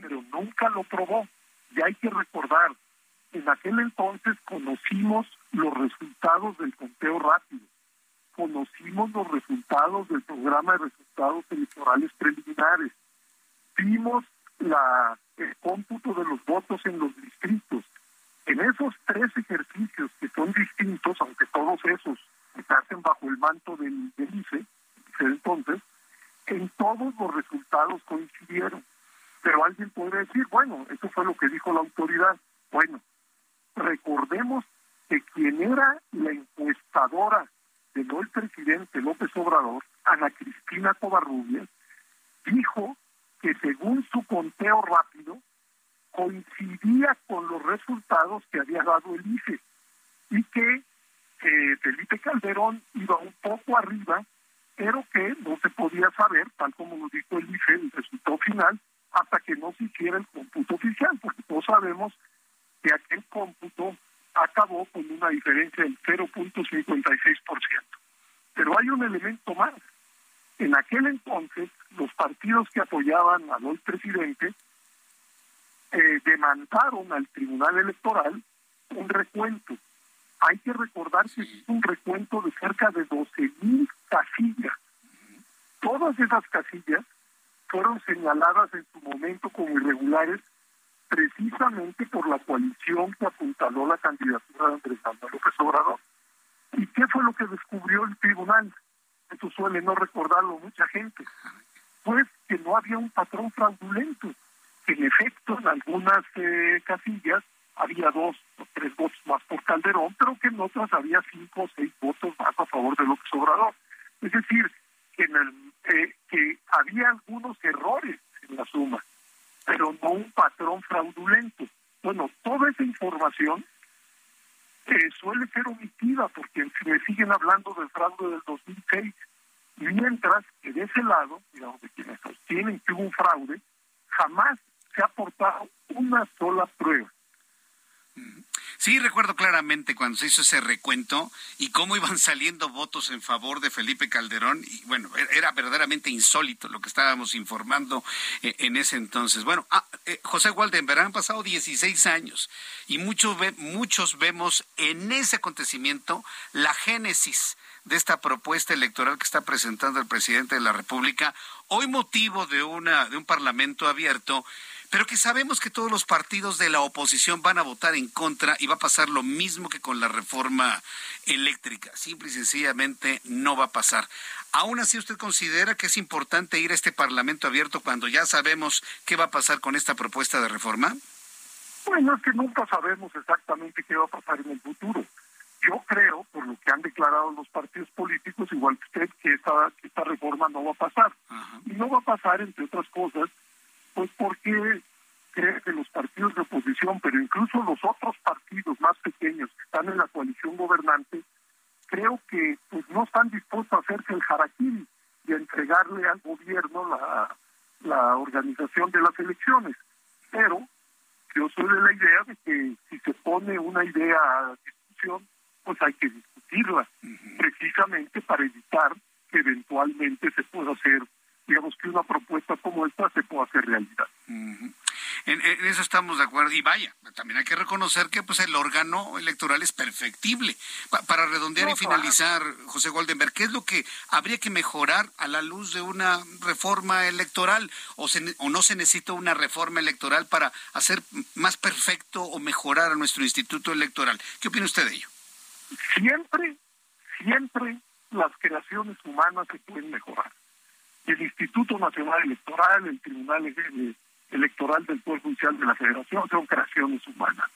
pero nunca lo probó. Y hay que recordar, en aquel entonces conocimos los resultados del conteo rápido, conocimos los resultados del programa de resultados electorales preliminares, vimos la, el cómputo de los votos en los distritos. En esos tres ejercicios que son distintos, aunque todos esos se hacen bajo el manto del, del ICE, entonces, en todos los resultados coincidieron. Pero alguien podría decir, bueno, eso fue lo que dijo la autoridad. Bueno, recordemos que quien era la encuestadora del hoy presidente López Obrador, Ana Cristina Covarrubias, dijo que según su conteo rápido, coincidía con los resultados que había dado el IFE y que eh, Felipe Calderón iba un poco arriba pero que no se podía saber, tal como lo dijo el IFE, el resultado final, hasta que no se hiciera el cómputo oficial, porque todos sabemos que aquel cómputo acabó con una diferencia del 0.56%. Pero hay un elemento más. En aquel entonces, los partidos que apoyaban al hoy presidente eh, demandaron al Tribunal Electoral un recuento. Hay que recordar que es un recuento de cerca de 12.000 casillas. Todas esas casillas fueron señaladas en su momento como irregulares precisamente por la coalición que apuntaló la candidatura de Andrés Manuel López Obrador. ¿Y qué fue lo que descubrió el tribunal? Esto suele no recordarlo mucha gente. Pues que no había un patrón fraudulento en efecto, en algunas eh, casillas había dos o tres votos más por Calderón, pero que en otras había cinco o seis votos más a favor de López Obrador. Es decir, que, en el, eh, que había algunos errores en la suma, pero no un patrón fraudulento. Bueno, toda esa información eh, suele ser omitida porque me siguen hablando del fraude del 2006, mientras que de ese lado, digamos, de quienes sostienen que hubo un fraude, jamás se ha aportado una sola prueba. Sí, recuerdo claramente cuando se hizo ese recuento y cómo iban saliendo votos en favor de Felipe Calderón. Y bueno, e-, era verdaderamente insólito lo que estábamos informando eh, en ese entonces. Bueno, ah, eh, José Waldenberg, han pasado 16 años y muchos, muchos vemos en ese acontecimiento la génesis de esta propuesta electoral que está presentando el presidente de la República, hoy motivo de, una, de un parlamento abierto pero que sabemos que todos los partidos de la oposición van a votar en contra y va a pasar lo mismo que con la reforma eléctrica. Simple y sencillamente no va a pasar. ¿Aún así usted considera que es importante ir a este Parlamento abierto cuando ya sabemos qué va a pasar con esta propuesta de reforma? Bueno, es que nunca sabemos exactamente qué va a pasar en el futuro. Yo creo, por lo que han declarado los partidos políticos, igual que usted, que esta, esta reforma no va a pasar. Y no va a pasar, entre otras cosas, pues porque cree que los partidos de oposición, pero incluso los otros partidos más pequeños que están en la coalición gobernante, creo que pues no están dispuestos a hacerse el harakiri y a entregarle al gobierno la, la organización de las elecciones. Pero yo soy de la idea de que si se pone una idea a discusión, pues hay que discutirla, precisamente para evitar que eventualmente se pueda hacer digamos que una propuesta como esta se pueda hacer realidad. en, eso estamos de acuerdo. Y vaya, también hay que reconocer que pues el órgano electoral es perfectible. para redondear y finalizar, José Goldenberg, ¿qué es lo que habría que mejorar a la luz de una reforma electoral? ¿O, o no se necesita una reforma electoral para hacer más perfecto o mejorar a nuestro instituto electoral? ¿Qué opina usted de ello? Siempre, siempre las creaciones humanas se pueden mejorar el Instituto Nacional Electoral, el Tribunal Electoral del Poder Judicial de la Federación son creaciones humanas.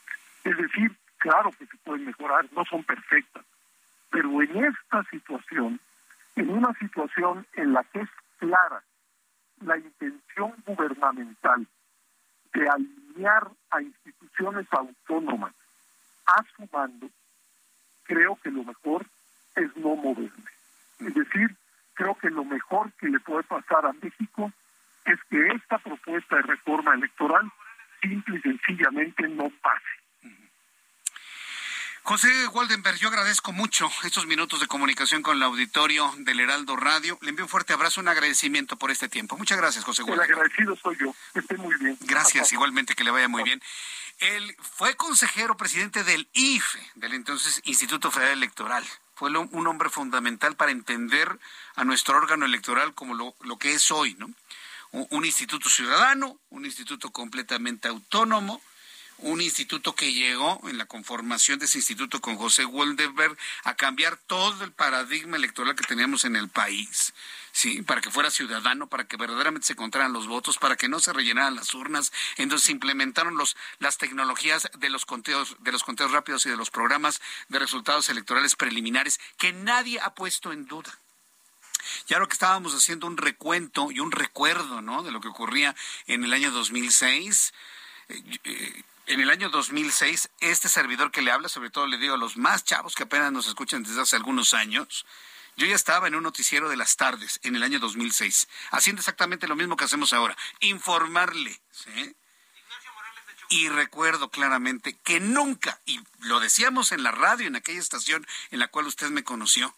Es decir, claro que se pueden mejorar, no son perfectas, pero en esta situación, en una situación en la que es clara la intención gubernamental de alinear a instituciones autónomas a su mando, creo que lo mejor es no moverme. Es decir, creo que lo mejor que le puede pasar a México es que esta propuesta de reforma electoral simple y sencillamente no pase. José Waldenberg, yo agradezco mucho estos minutos de comunicación con el auditorio del Heraldo Radio. Le envío un fuerte abrazo, un agradecimiento por este tiempo. Muchas gracias, José Waldenberg. El agradecido soy yo. Que esté muy bien. Gracias, igualmente, que le vaya muy bien. Él fue consejero presidente del IFE, del entonces Instituto Federal Electoral fue un hombre fundamental para entender a nuestro órgano electoral como lo, lo que es hoy, ¿no? Un, instituto ciudadano, un instituto completamente autónomo, un instituto que llegó en la conformación de ese instituto con José Woldenberg a cambiar todo el paradigma electoral que teníamos en el país. Sí, para que fuera ciudadano, para que verdaderamente se encontraran los votos, para que no se rellenaran las urnas. Entonces se implementaron los, las tecnologías de los conteos, de los conteos rápidos y de los programas de resultados electorales preliminares que nadie ha puesto en duda. Ya lo que estábamos haciendo un recuento y un recuerdo, ¿no? De lo que ocurría en el año 2006. Eh, eh, en el año 2006, este servidor que le habla, sobre todo le digo a los más chavos que apenas nos escuchan desde hace algunos años, yo ya estaba en un noticiero de las tardes en el año 2006, haciendo exactamente lo mismo que hacemos ahora, informarle. ¿sí? Y recuerdo claramente que nunca, y lo decíamos en la radio, en aquella estación en la cual usted me conoció,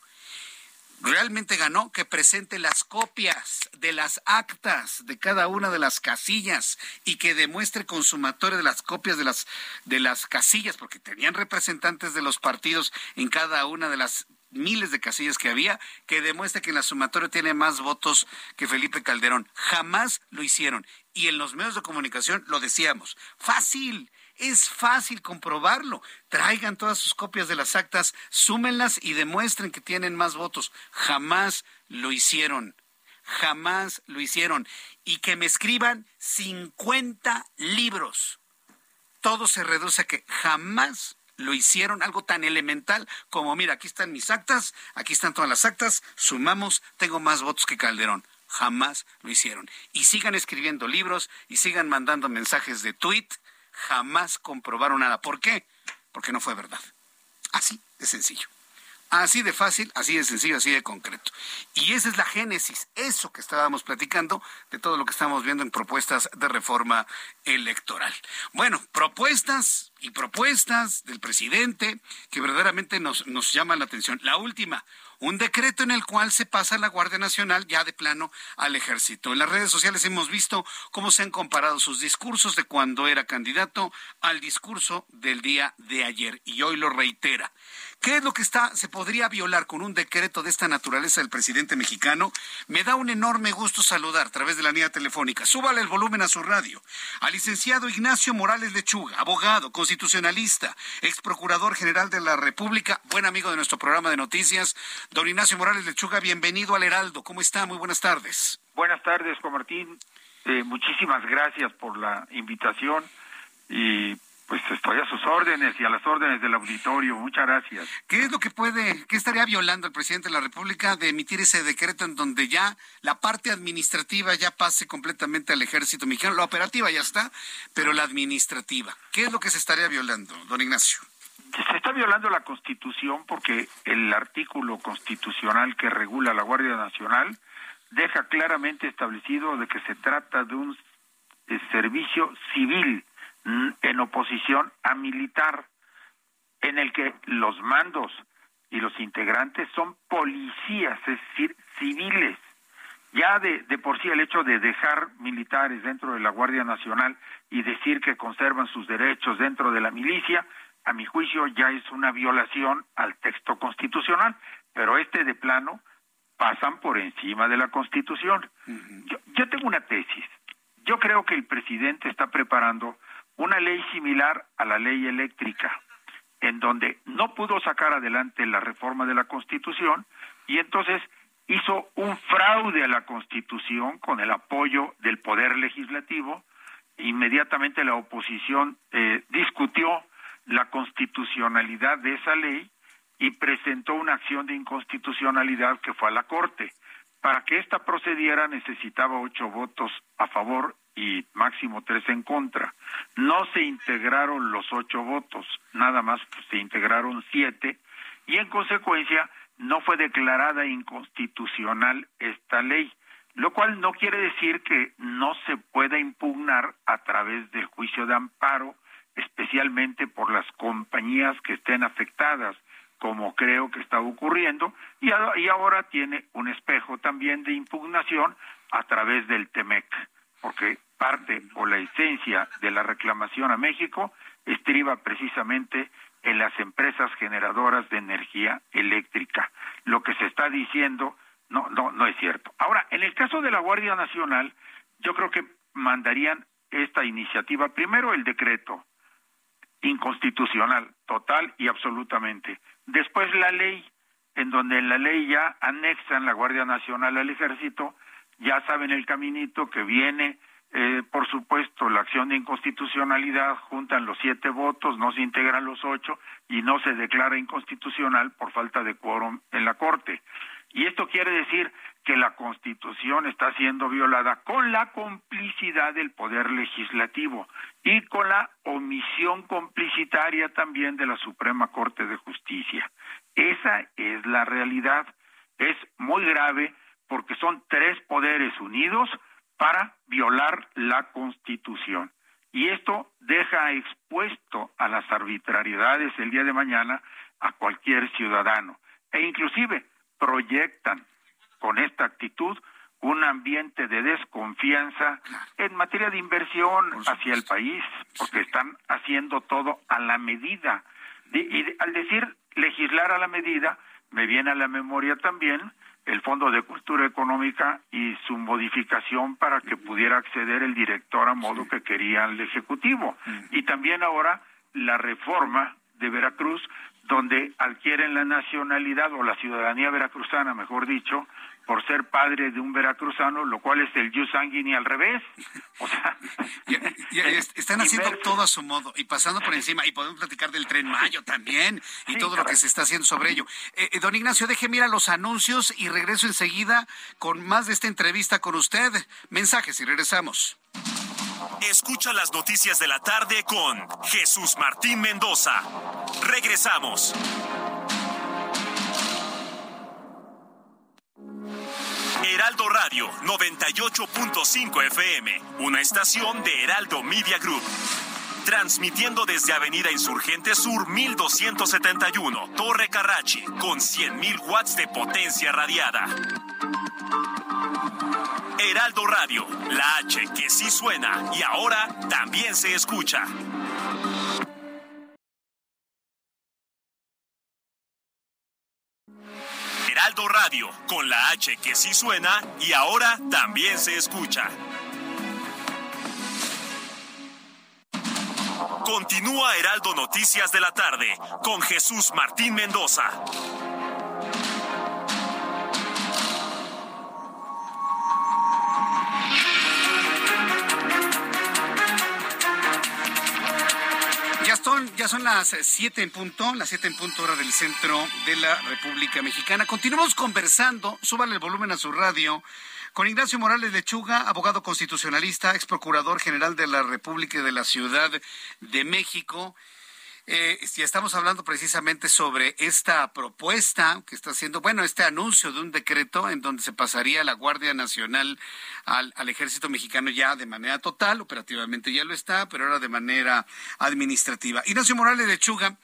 realmente ganó que presente las copias de las actas de cada una de las casillas y que demuestre consumatorio de las copias de las de las casillas porque tenían representantes de los partidos en cada una de las miles de casillas que había que demuestre que en la sumatoria tiene más votos que Felipe Calderón. Jamás lo hicieron y en los medios de comunicación lo decíamos. Fácil. Es fácil comprobarlo. Traigan todas sus copias de las actas, súmenlas y demuestren que tienen más votos. Jamás lo hicieron. Jamás lo hicieron. Y que me escriban 50 libros. Todo se reduce a que jamás lo hicieron algo tan elemental como, mira, aquí están mis actas, aquí están todas las actas, sumamos, tengo más votos que Calderón. Jamás lo hicieron. Y sigan escribiendo libros y sigan mandando mensajes de tweet jamás comprobaron nada. ¿Por qué? Porque no fue verdad. Así de sencillo. Así de fácil, así de sencillo, así de concreto. Y esa es la génesis, eso que estábamos platicando de todo lo que estamos viendo en propuestas de reforma electoral. Bueno, propuestas y propuestas del presidente que verdaderamente nos, nos llaman la atención. La última, un decreto en el cual se pasa la Guardia Nacional ya de plano al ejército. En las redes sociales hemos visto cómo se han comparado sus discursos de cuando era candidato al discurso del día de ayer y hoy lo reitera. ¿Qué es lo que está, se podría violar con un decreto de esta naturaleza del presidente mexicano? Me da un enorme gusto saludar a través de la línea telefónica. Súbale el volumen a su radio. Al licenciado Ignacio Morales Lechuga, abogado, constitucionalista, ex procurador general de la República, buen amigo de nuestro programa de noticias. Don Ignacio Morales Lechuga, bienvenido al Heraldo. ¿Cómo está? Muy buenas tardes. Buenas tardes, Juan Martín. Eh, muchísimas gracias por la invitación y pues estoy a sus órdenes y a las órdenes del auditorio. Muchas gracias. ¿Qué es lo que puede, qué estaría violando el presidente de la República de emitir ese decreto en donde ya la parte administrativa ya pase completamente al ejército mexicano? La operativa ya está, pero la administrativa. ¿Qué es lo que se estaría violando, don Ignacio? Se está violando la Constitución porque el artículo constitucional que regula la Guardia Nacional deja claramente establecido de que se trata de un eh, servicio civil en oposición a militar, en el que los mandos y los integrantes son policías, es decir, civiles. Ya de, de por sí el hecho de dejar militares dentro de la Guardia Nacional y decir que conservan sus derechos dentro de la milicia, a mi juicio ya es una violación al texto constitucional, pero este de plano pasan por encima de la Constitución. yo, yo tengo una tesis. Yo creo que el presidente está preparando una ley similar a la ley eléctrica, en donde no pudo sacar adelante la reforma de la Constitución y entonces hizo un fraude a la Constitución con el apoyo del Poder Legislativo. Inmediatamente la oposición eh, discutió la constitucionalidad de esa ley y presentó una acción de inconstitucionalidad que fue a la Corte. Para que ésta procediera necesitaba ocho votos a favor y máximo tres en contra. No se integraron los ocho votos, nada más se integraron siete y en consecuencia no fue declarada inconstitucional esta ley, lo cual no quiere decir que no se pueda impugnar a través del juicio de amparo, especialmente por las compañías que estén afectadas, como creo que está ocurriendo, y, y ahora tiene un espejo también de impugnación a través del TEMEC porque parte o la esencia de la reclamación a México estriba precisamente en las empresas generadoras de energía eléctrica. Lo que se está diciendo no no no es cierto. Ahora, en el caso de la Guardia Nacional, yo creo que mandarían esta iniciativa primero el decreto inconstitucional, total y absolutamente. Después la ley, en donde en la ley ya anexan la Guardia Nacional al Ejército, ya saben el caminito que viene, eh, por supuesto, la acción de inconstitucionalidad, juntan los siete votos, no se integran los ocho y no se declara inconstitucional por falta de quórum en la Corte. Y esto quiere decir que la Constitución está siendo violada con la complicidad del Poder Legislativo y con la omisión complicitaria también de la Suprema Corte de Justicia. Esa es la realidad. Es muy grave porque son tres poderes unidos para violar la Constitución. Y esto deja expuesto a las arbitrariedades el día de mañana a cualquier ciudadano. E inclusive proyectan con esta actitud un ambiente de desconfianza en materia de inversión hacia el país, porque están haciendo todo a la medida. Y al decir legislar a la medida, me viene a la memoria también el Fondo de Cultura Económica y su modificación para que pudiera acceder el director a modo que quería el Ejecutivo. Y también ahora la reforma de Veracruz donde adquieren la nacionalidad o la ciudadanía veracruzana, mejor dicho, por ser padre de un veracruzano, lo cual es el jus sanguini al revés. O sea, están haciendo todo a su modo y pasando por encima. Y podemos platicar del tren Mayo también y todo lo que se está haciendo sobre ello. Eh, eh, don Ignacio, deje mirar los anuncios y regreso enseguida con más de esta entrevista con usted. Mensajes y regresamos. Escucha las noticias de la tarde con Jesús Martín Mendoza. Regresamos. Heraldo Radio 98.5 FM, una estación de Heraldo Media Group. Transmitiendo desde Avenida Insurgente Sur 1271, Torre Carrachi, con 100.000 watts de potencia radiada. Heraldo Radio, la H que sí suena y ahora también se escucha. Con la H que sí suena y ahora también se escucha. Continúa Heraldo Noticias de la tarde con Jesús Martín Mendoza. Son las siete en punto, las siete en punto hora del centro de la República Mexicana. Continuamos conversando, súbale el volumen a su radio, con Ignacio Morales Lechuga, abogado constitucionalista, ex procurador general de la República de la Ciudad de México. Eh, ya estamos hablando precisamente sobre esta propuesta que está haciendo, bueno, este anuncio de un decreto en donde se pasaría la Guardia Nacional al, Ejército Mexicano ya de manera total, operativamente ya lo está, pero ahora de manera administrativa. Ignacio Morales de Chuga.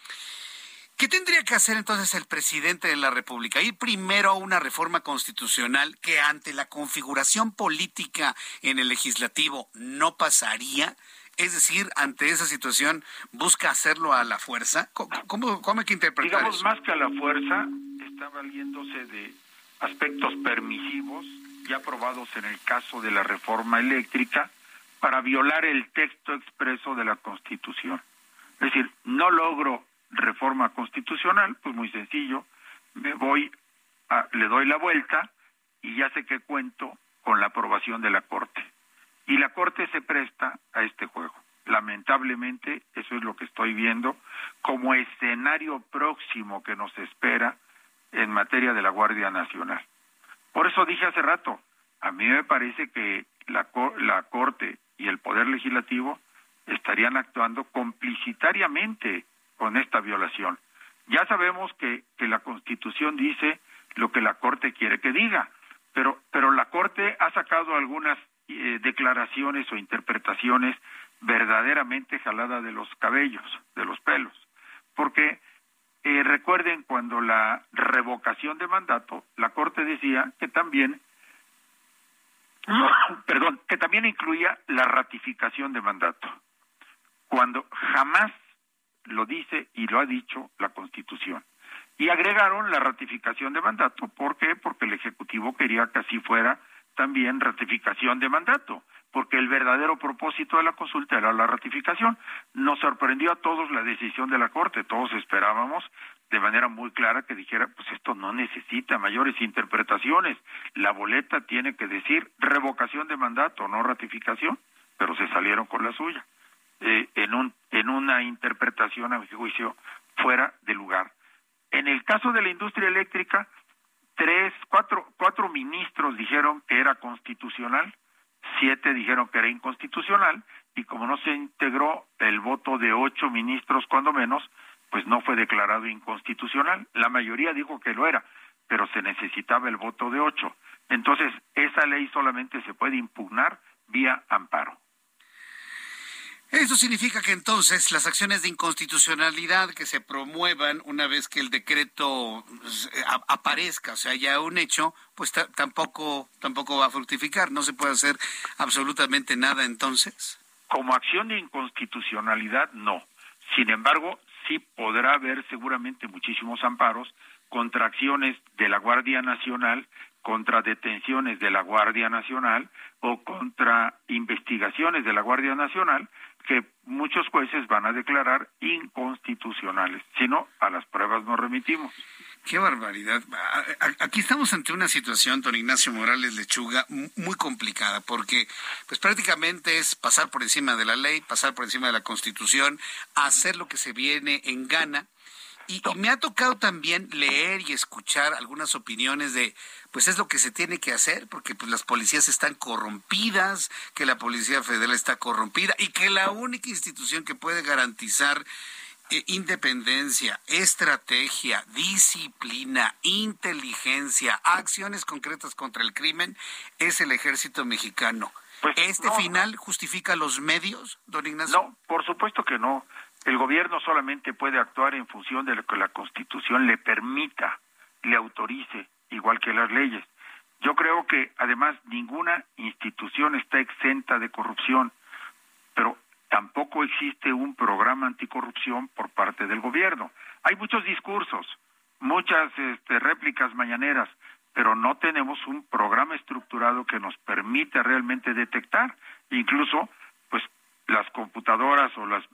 ¿Qué tendría que hacer entonces el presidente de la República? Ir primero a una reforma constitucional que ante la configuración política en el legislativo no pasaría. Es decir, ante esa situación, busca hacerlo a la fuerza. ¿Cómo, cómo hay que interpretar Digamos, más que a la fuerza, está valiéndose de aspectos permisivos ya aprobados en el caso de la reforma eléctrica para violar el texto expreso de la Constitución. Es decir, no logro reforma constitucional, pues muy sencillo, me voy, a, le doy la vuelta y ya sé que cuento con la aprobación de la Corte. Y la Corte se presta a este juego. Lamentablemente, eso es lo que estoy viendo como escenario próximo que nos espera en materia de la Guardia Nacional. Por eso dije hace rato, a mí me parece que la, la Corte y el Poder Legislativo estarían actuando complicitariamente con esta violación. Ya sabemos que, que la Constitución dice lo que la Corte quiere que diga, pero, pero la Corte ha sacado algunas eh, declaraciones o interpretaciones verdaderamente jaladas de los cabellos, de los pelos, porque eh, recuerden cuando la revocación de mandato, la Corte decía que también, perdón, que también incluía la ratificación de mandato, cuando jamás lo dice y lo ha dicho la Constitución. Y agregaron la ratificación de mandato, ¿por qué? Porque el Ejecutivo quería que así fuera también ratificación de mandato, porque el verdadero propósito de la consulta era la ratificación. Nos sorprendió a todos la decisión de la Corte, todos esperábamos de manera muy clara que dijera, pues esto no necesita mayores interpretaciones, la boleta tiene que decir revocación de mandato, no ratificación, pero se salieron con la suya, eh, en, un, en una interpretación, a mi juicio, fuera de lugar. En el caso de la industria eléctrica, tres, cuatro, cuatro ministros dijeron que era constitucional, siete dijeron que era inconstitucional, y como no se integró el voto de ocho ministros, cuando menos, pues no fue declarado inconstitucional. La mayoría dijo que lo era, pero se necesitaba el voto de ocho. Entonces, esa ley solamente se puede impugnar vía amparo. Eso significa que entonces las acciones de inconstitucionalidad que se promuevan una vez que el decreto pues, eh, aparezca, o sea, ya un hecho, pues tampoco tampoco va a fructificar, no se puede hacer absolutamente nada entonces. Como acción de inconstitucionalidad no. Sin embargo, sí podrá haber seguramente muchísimos amparos contra acciones de la Guardia Nacional, contra detenciones de la Guardia Nacional o contra investigaciones de la Guardia Nacional que muchos jueces van a declarar inconstitucionales. Si no, a las pruebas nos remitimos. Qué barbaridad. Aquí estamos ante una situación, don Ignacio Morales Lechuga, muy complicada, porque pues prácticamente es pasar por encima de la ley, pasar por encima de la Constitución, hacer lo que se viene en gana. Y, y me ha tocado también leer y escuchar algunas opiniones de, pues es lo que se tiene que hacer, porque pues las policías están corrompidas, que la Policía Federal está corrompida y que la única institución que puede garantizar eh, independencia, estrategia, disciplina, inteligencia, acciones concretas contra el crimen es el ejército mexicano. Pues, ¿Este final justifica los medios, don Ignacio? No, por supuesto que no. El gobierno solamente puede actuar en función de lo que la Constitución le permita, le autorice, igual que las leyes. Yo creo que además ninguna institución está exenta de corrupción, pero tampoco existe un programa anticorrupción por parte del gobierno. Hay muchos discursos, muchas este, réplicas mañaneras, pero no tenemos un programa estructurado que nos permita realmente detectar. Incluso, pues, las computadoras o las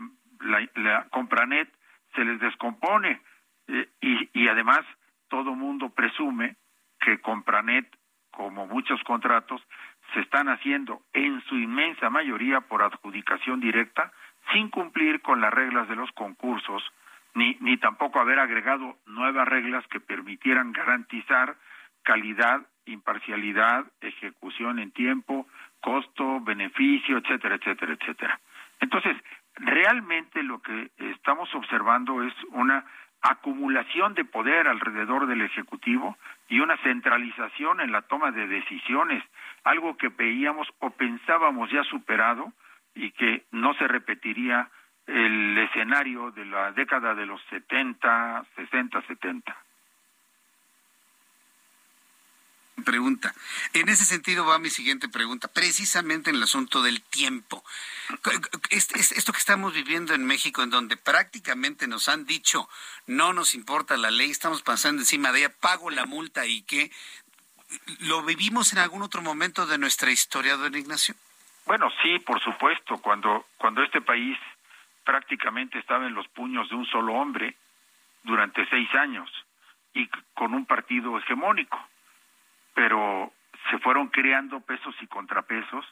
la, la Compranet se les descompone eh, y, y además todo mundo presume que Compranet, como muchos contratos, se están haciendo en su inmensa mayoría por adjudicación directa, sin cumplir con las reglas de los concursos, ni, ni tampoco haber agregado nuevas reglas que permitieran garantizar calidad, imparcialidad, ejecución en tiempo, costo, beneficio, etcétera, etcétera, etcétera. Entonces, realmente lo que estamos observando es una acumulación de poder alrededor del Ejecutivo y una centralización en la toma de decisiones, algo que veíamos o pensábamos ya superado y que no se repetiría el escenario de la década de los 70, 60, 70. Pregunta. En ese sentido va mi siguiente pregunta, precisamente en el asunto del tiempo. Esto que estamos viviendo en México, en donde prácticamente nos han dicho, no nos importa la ley, estamos pasando encima de ella, pago la multa y que lo vivimos en algún otro momento de nuestra historia, don Ignacio. Bueno, sí, por supuesto, cuando, cuando este país prácticamente estaba en los puños de un solo hombre durante seis años y con un partido hegemónico pero se fueron creando pesos y contrapesos,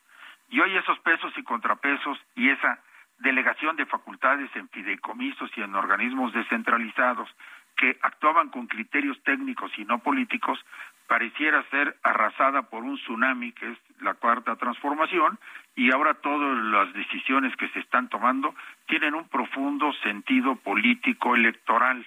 y hoy esos pesos y contrapesos y esa delegación de facultades en fideicomisos y en organismos descentralizados que actuaban con criterios técnicos y no políticos, pareciera ser arrasada por un tsunami que es la cuarta transformación y ahora todas las decisiones que se están tomando tienen un profundo sentido político electoral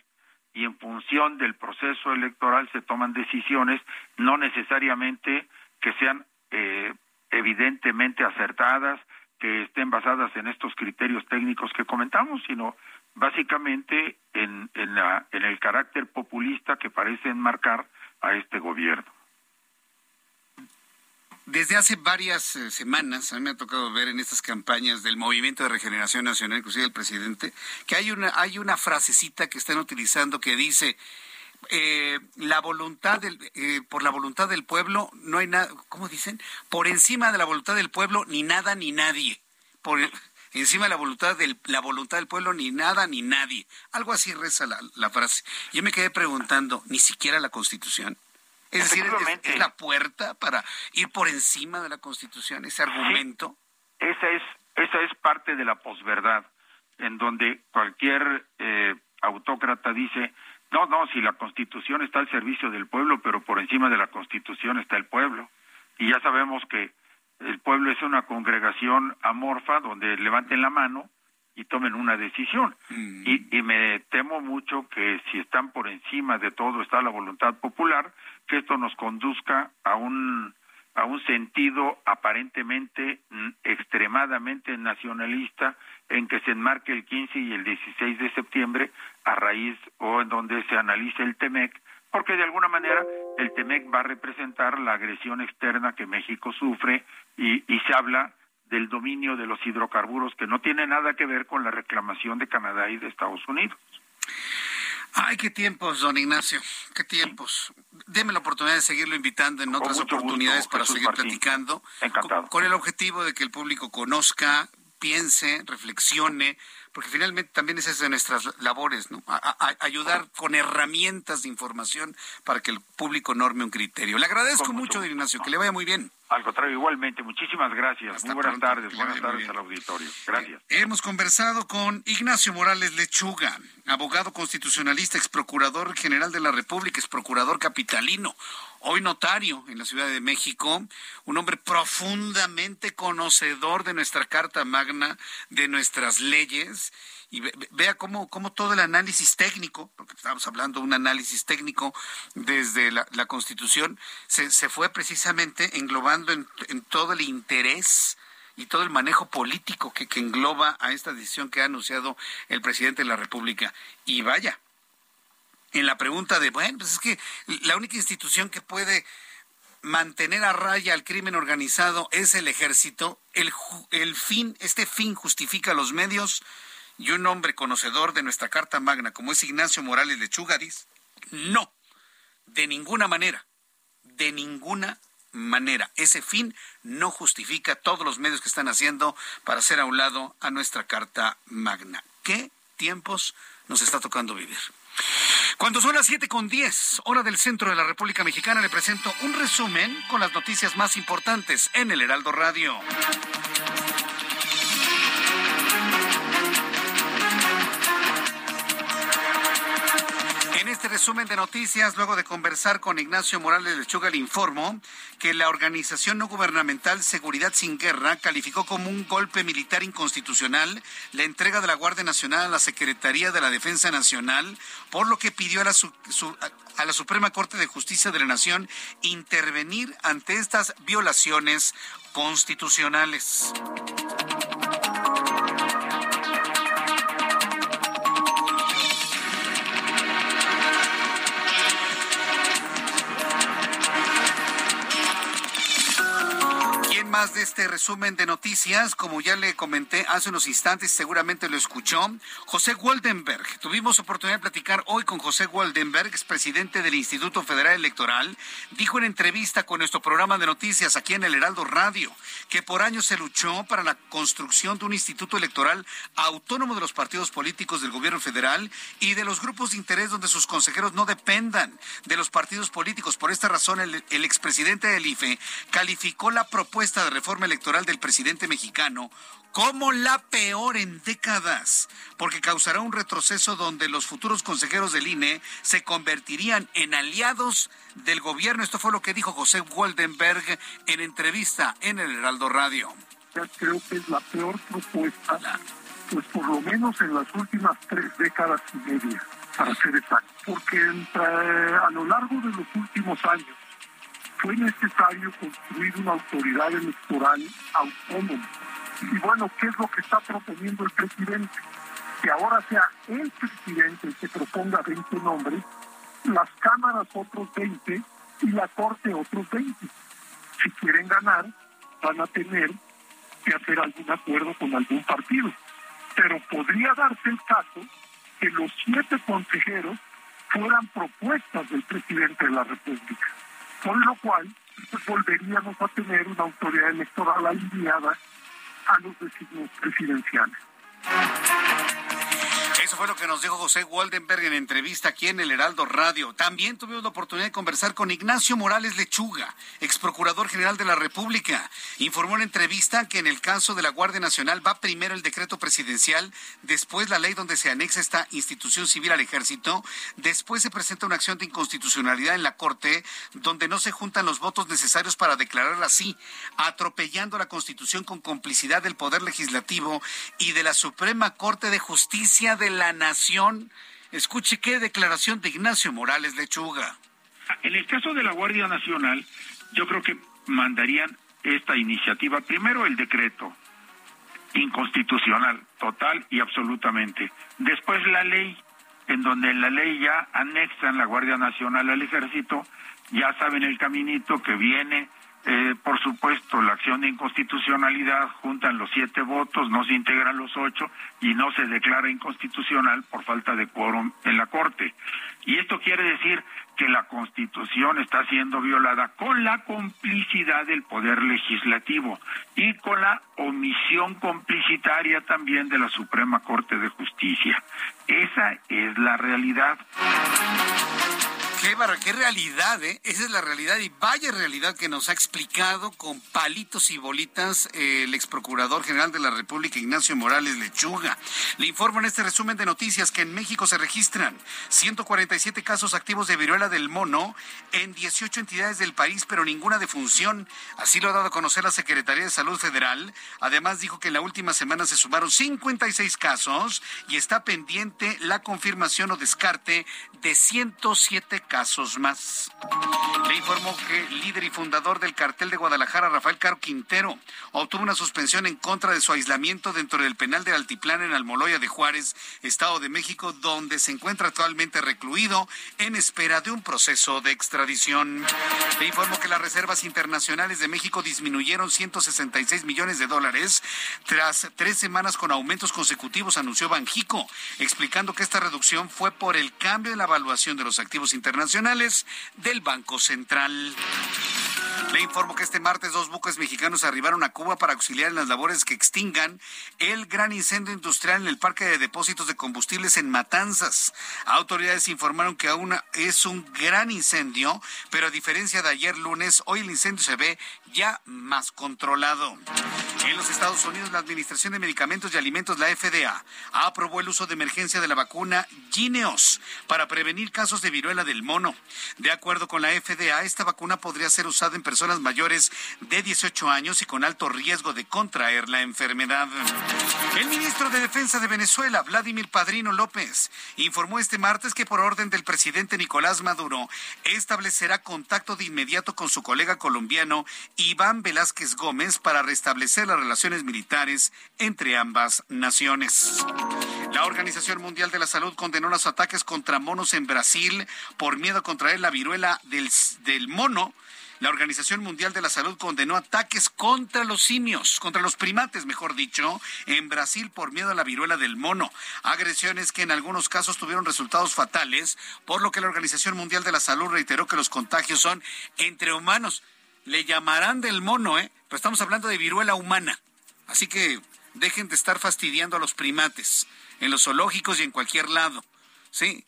y en función del proceso electoral se toman decisiones, no necesariamente que sean eh, evidentemente acertadas, que estén basadas en estos criterios técnicos que comentamos, sino básicamente en, en, el carácter populista que parece enmarcar a este gobierno. Desde hace varias eh, semanas, a mí me ha tocado ver en estas campañas del Movimiento de Regeneración Nacional, inclusive el presidente, que hay una, hay una frasecita que están utilizando que dice, eh, la voluntad del, eh, por la voluntad del pueblo no hay nada, ¿cómo dicen? Por encima de la voluntad del pueblo ni nada ni nadie. Por encima de la voluntad del la voluntad del pueblo ni nada ni nadie. Algo así reza la, la frase. Yo me quedé preguntando, ni siquiera la Constitución. Es decir, es, la puerta para ir por encima de la Constitución, ese argumento. Esa es esa es parte de la posverdad, en donde cualquier eh, autócrata dice, no, no, si la Constitución está al servicio del pueblo, pero por encima de la Constitución está el pueblo. Y ya sabemos que el pueblo es una congregación amorfa donde levanten la mano y tomen una decisión. Mm. Y, y, me temo mucho que si están por encima de todo está la voluntad popular, que esto nos conduzca a un a un sentido aparentemente mm, extremadamente nacionalista en que se enmarque el 15 y el 16 de septiembre a raíz o en donde se analice el TEMEC, porque de alguna manera el TEMEC va a representar la agresión externa que México sufre y, y se habla del dominio de los hidrocarburos que no tiene nada que ver con la reclamación de Canadá y de Estados Unidos. Ay, qué tiempos, don Ignacio, qué tiempos. Deme la oportunidad de seguirlo invitando en otras oportunidades para seguir platicando. Encantado. Con, el objetivo de que el público conozca, piense, reflexione, porque finalmente también es de nuestras labores, ¿no? ayudar con herramientas de información para que el público norme un criterio. Le agradezco mucho, don Ignacio, que le vaya muy bien. Al contrario, igualmente. Muchísimas gracias. Muy buenas tardes. Buenas tardes al auditorio. Gracias. Eh, hemos conversado con Ignacio Morales Lechuga, abogado constitucionalista, ex procurador general de la República, ex procurador capitalino, hoy notario en la Ciudad de México, un hombre profundamente conocedor de nuestra Carta Magna, de nuestras leyes y vea cómo, cómo todo el análisis técnico, porque estamos hablando de un análisis técnico desde la, Constitución, se, se, fue precisamente englobando en, todo el interés y todo el manejo político que, que engloba a esta decisión que ha anunciado el presidente de la República. Y vaya, en la pregunta de, bueno, pues es que la única institución que puede mantener a raya al crimen organizado es el ejército, el, fin, este fin justifica los medios, y un hombre conocedor de nuestra Carta Magna como es Ignacio Morales Lechuga no, de ninguna manera, de ninguna manera. Ese fin no justifica todos los medios que están haciendo para hacer a un lado a nuestra Carta Magna. ¿Qué tiempos nos está tocando vivir? Cuando son las siete con diez, hora del centro de la República Mexicana, le presento un resumen con las noticias más importantes en el Heraldo Radio. Este resumen de noticias, luego de conversar con Ignacio Morales Lechuga, le informo que la organización no gubernamental Seguridad Sin Guerra calificó como un golpe militar inconstitucional la entrega de la Guardia Nacional a la Secretaría de la Defensa Nacional, por lo que pidió a la, a la Suprema Corte de Justicia de la Nación intervenir ante estas violaciones constitucionales. Más de este resumen de noticias, como ya le comenté hace unos instantes, seguramente lo escuchó, José Waldenberg. Tuvimos oportunidad de platicar hoy con José Waldenberg, expresidente del Instituto Federal Electoral. Dijo en entrevista con nuestro programa de noticias aquí en el Heraldo Radio que por años se luchó para la construcción de un instituto electoral autónomo de los partidos políticos del gobierno federal y de los grupos de interés donde sus consejeros no dependan de los partidos políticos. Por esta razón, el, el expresidente del IFE calificó la propuesta de reforma electoral del presidente mexicano como la peor en décadas, porque causará un retroceso donde los futuros consejeros del INE se convertirían en aliados del gobierno. Esto fue lo que dijo José Waldenberg en entrevista en el Heraldo Radio. Creo que es la peor propuesta, pues por lo menos en las últimas tres décadas y media, para ser exacto, porque a lo largo de los últimos años fue necesario construir una autoridad electoral autónoma. Y bueno, ¿qué es lo que está proponiendo el presidente? Que ahora sea el presidente el que proponga 20 nombres, las cámaras otros 20 y la corte otros 20. Si quieren ganar, van a tener que hacer algún acuerdo con algún partido. Pero podría darse el caso que los siete consejeros fueran propuestas del presidente de la República, con lo cual pues, volveríamos a tener una autoridad electoral alineada a los designios presidenciales. Fue lo que nos dijo José Waldenberg en entrevista aquí en el Heraldo Radio. También tuvimos la oportunidad de conversar con Ignacio Morales Lechuga, ex procurador general de la República. Informó en entrevista que en el caso de la Guardia Nacional va primero el decreto presidencial, después la ley donde se anexa esta institución civil al ejército, después se presenta una acción de inconstitucionalidad en la Corte donde no se juntan los votos necesarios para declararla así, atropellando la Constitución con complicidad del Poder Legislativo y de la Suprema Corte de Justicia de la Nación. Escuche qué declaración de Ignacio Morales Lechuga. En el caso de la Guardia Nacional, yo creo que mandarían esta iniciativa, primero el decreto, inconstitucional, total y absolutamente. Después la ley, en donde la ley ya anexan la Guardia Nacional al ejército, ya saben el caminito que viene, eh, por supuesto, la acción de inconstitucionalidad juntan los siete votos, no se integran los ocho y no se declara inconstitucional por falta de quórum en la Corte. Y esto quiere decir que la Constitución está siendo violada con la complicidad del Poder Legislativo y con la omisión complicitaria también de la Suprema Corte de Justicia. Esa es la realidad. Qué, barra, qué realidad, ¿eh? Esa es la realidad y vaya realidad que nos ha explicado con palitos y bolitas eh, el ex procurador general de la República, Ignacio Morales Lechuga. Le informo en este resumen de noticias que en México se registran 147 casos activos de viruela del mono en 18 entidades del país, pero ninguna de función. Así lo ha dado a conocer la Secretaría de Salud Federal. Además, dijo que en la última semana se sumaron 56 casos y está pendiente la confirmación o descarte de 107 casos más. Le informó que líder y fundador del cartel de Guadalajara, Rafael Caro Quintero, obtuvo una suspensión en contra de su aislamiento dentro del penal del Altiplán en Almoloya de Juárez, Estado de México, donde se encuentra actualmente recluido en espera de un proceso de extradición. Le informó que las reservas internacionales de México disminuyeron 166 millones de dólares tras tres semanas con aumentos consecutivos, anunció Banjico, explicando que esta reducción fue por el cambio en la evaluación de los activos internacionales del Banco Central. Le informo que este martes dos buques mexicanos arribaron a Cuba para auxiliar en las labores que extingan el gran incendio industrial en el parque de depósitos de combustibles en Matanzas. Autoridades informaron que aún es un gran incendio, pero a diferencia de ayer lunes, hoy el incendio se ve ya más controlado. En los Estados Unidos, la Administración de Medicamentos y Alimentos, la FDA, aprobó el uso de emergencia de la vacuna Gineos para prevenir casos de viruela del mono. De acuerdo con la FDA, esta vacuna podría ser usada en personas mayores de 18 años y con alto riesgo de contraer la enfermedad. El ministro de Defensa de Venezuela, Vladimir Padrino López, informó este martes que por orden del presidente Nicolás Maduro establecerá contacto de inmediato con su colega colombiano Iván Velázquez Gómez para restablecer las relaciones militares entre ambas naciones. La Organización Mundial de la Salud condenó los ataques contra monos en Brasil por miedo a contraer la viruela del, del mono. La Organización Mundial de la Salud condenó ataques contra los simios, contra los primates, mejor dicho, en Brasil por miedo a la viruela del mono. Agresiones que en algunos casos tuvieron resultados fatales, por lo que la Organización Mundial de la Salud reiteró que los contagios son entre humanos. Le llamarán del mono, ¿eh? Pero estamos hablando de viruela humana. Así que dejen de estar fastidiando a los primates en los zoológicos y en cualquier lado. Sí,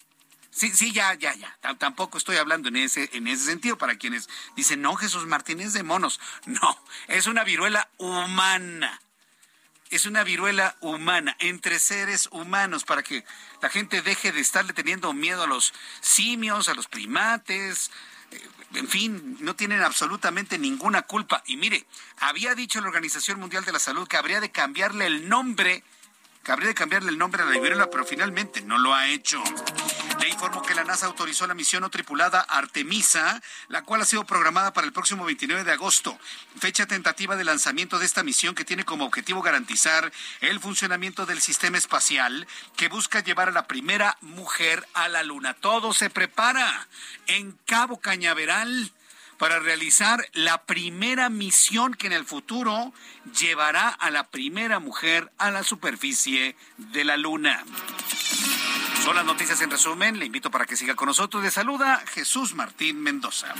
Sí, sí, ya, ya, ya. tampoco estoy hablando en ese, en ese sentido para quienes dicen, no, Jesús Martínez de monos. No, es una viruela humana. Es una viruela humana, entre seres humanos, para que la gente deje de estarle teniendo miedo a los simios, a los primates. En fin, no tienen absolutamente ninguna culpa. Y mire, había dicho la Organización Mundial de la Salud que habría de cambiarle el nombre habría de cambiarle el nombre a la viruela, pero finalmente no lo ha hecho. Le informo que la NASA autorizó la misión no tripulada Artemisa, la cual ha sido programada para el próximo 29 de agosto, fecha tentativa de lanzamiento de esta misión que tiene como objetivo garantizar el funcionamiento del sistema espacial que busca llevar a la primera mujer a la Luna. Todo se prepara en Cabo Cañaveral para realizar la primera misión que en el futuro llevará a la primera mujer a la superficie de la Luna. Son las noticias en resumen. Le invito para que siga con nosotros. Le saluda Jesús Martín Mendoza.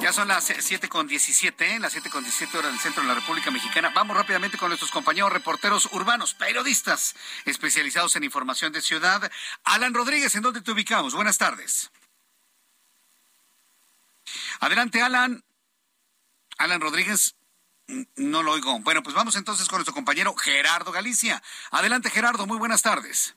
Ya son las 7 con 17, ¿eh? las 7 con 17 horas del centro de la República Mexicana. Vamos rápidamente con nuestros compañeros reporteros urbanos, periodistas especializados en información de ciudad. Alan Rodríguez, ¿en dónde te ubicamos? Buenas tardes. Adelante, Alan. Alan Rodríguez, no lo oigo. Bueno, pues vamos entonces con nuestro compañero Gerardo Galicia. Adelante, Gerardo, muy buenas tardes.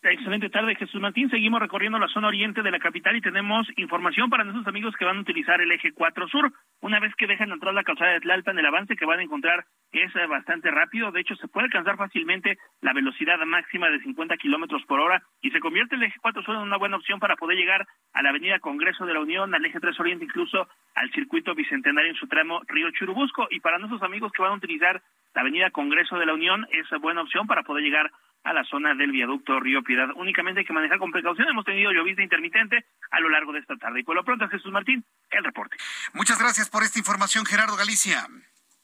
Excelente tarde, Jesús Martín. Seguimos recorriendo la zona oriente de la capital y tenemos información para nuestros amigos que van a utilizar el eje 4 sur. Una vez que dejan entrar la calzada de Tlalpan, el avance que van a encontrar es eh, bastante rápido. De hecho, se puede alcanzar fácilmente la velocidad máxima de 50 kilómetros por hora y se convierte el eje 4 sur en una buena opción para poder llegar a la avenida Congreso de la Unión, al eje 3 oriente, incluso al circuito bicentenario en su tramo Río Churubusco. Y para nuestros amigos que van a utilizar la avenida Congreso de la Unión, es buena opción para poder llegar a la zona del viaducto Río Únicamente hay que manejar con precaución. Hemos tenido llovizna intermitente a lo largo de esta tarde. Y por lo pronto, Jesús Martín, el reporte. Muchas gracias por esta información, Gerardo Galicia.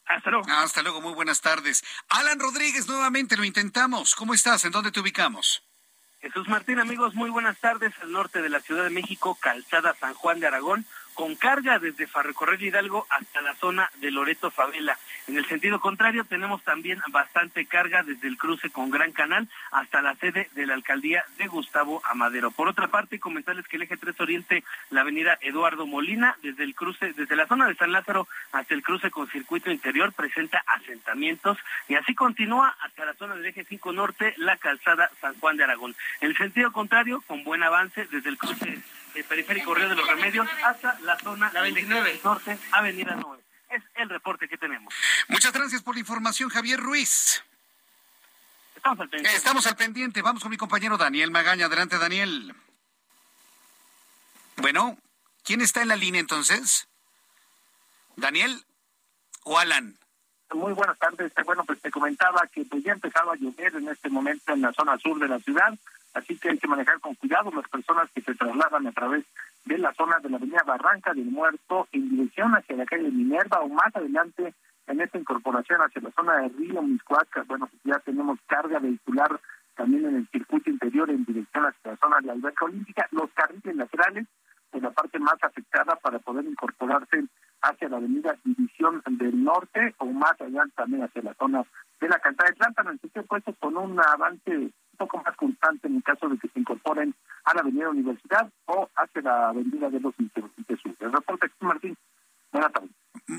Hasta luego. Hasta luego, muy buenas tardes. Alan Rodríguez, nuevamente lo intentamos. ¿Cómo estás? ¿En dónde te ubicamos? Jesús Martín, amigos, muy buenas tardes. Al norte de la Ciudad de México, Calzada San Juan de Aragón, con carga desde Ferrocorrer Hidalgo hasta la zona de Loreto Favela. En el sentido contrario, tenemos también bastante carga desde el cruce con Gran Canal hasta la sede de la alcaldía de Gustavo Amadero. Por otra parte, comentarles que el eje 3 Oriente, la avenida Eduardo Molina, desde el cruce, desde la zona de San Lázaro hasta el cruce con circuito interior, presenta asentamientos y así continúa hasta la zona del eje 5 Norte, la calzada San Juan de Aragón. En el sentido contrario, con buen avance desde el cruce el periférico Río de los Remedios hasta la zona la 29 Norte, Avenida 9. Es el reporte que tenemos. Muchas gracias por la información, Javier Ruiz. Estamos al pendiente. Estamos al pendiente. Vamos con mi compañero Daniel Magaña. Adelante, Daniel. Bueno, ¿quién está en la línea entonces? ¿Daniel o Alan? Muy buenas tardes. Bueno, pues te comentaba que pues ya empezaba a llover en este momento en la zona sur de la ciudad así que hay que manejar con cuidado las personas que se trasladan a través de la zona de la avenida Barranca del Muerto en dirección hacia la calle Minerva o más adelante en esta incorporación hacia la zona de Río Miscuaca. Bueno, pues ya tenemos carga vehicular también en el circuito interior en dirección hacia la zona de la alberca olímpica. Los carriles laterales, pues la parte más afectada para poder incorporarse hacia la avenida División del Norte o más allá también hacia la zona de la cantidad de planta, en el sitio puesto con un avance poco más constante en el caso de que se incorporen a la Avenida Universidad o hacia la Avenida de los Insurgentes Sur. El reporte, Martín. Buenas tardes.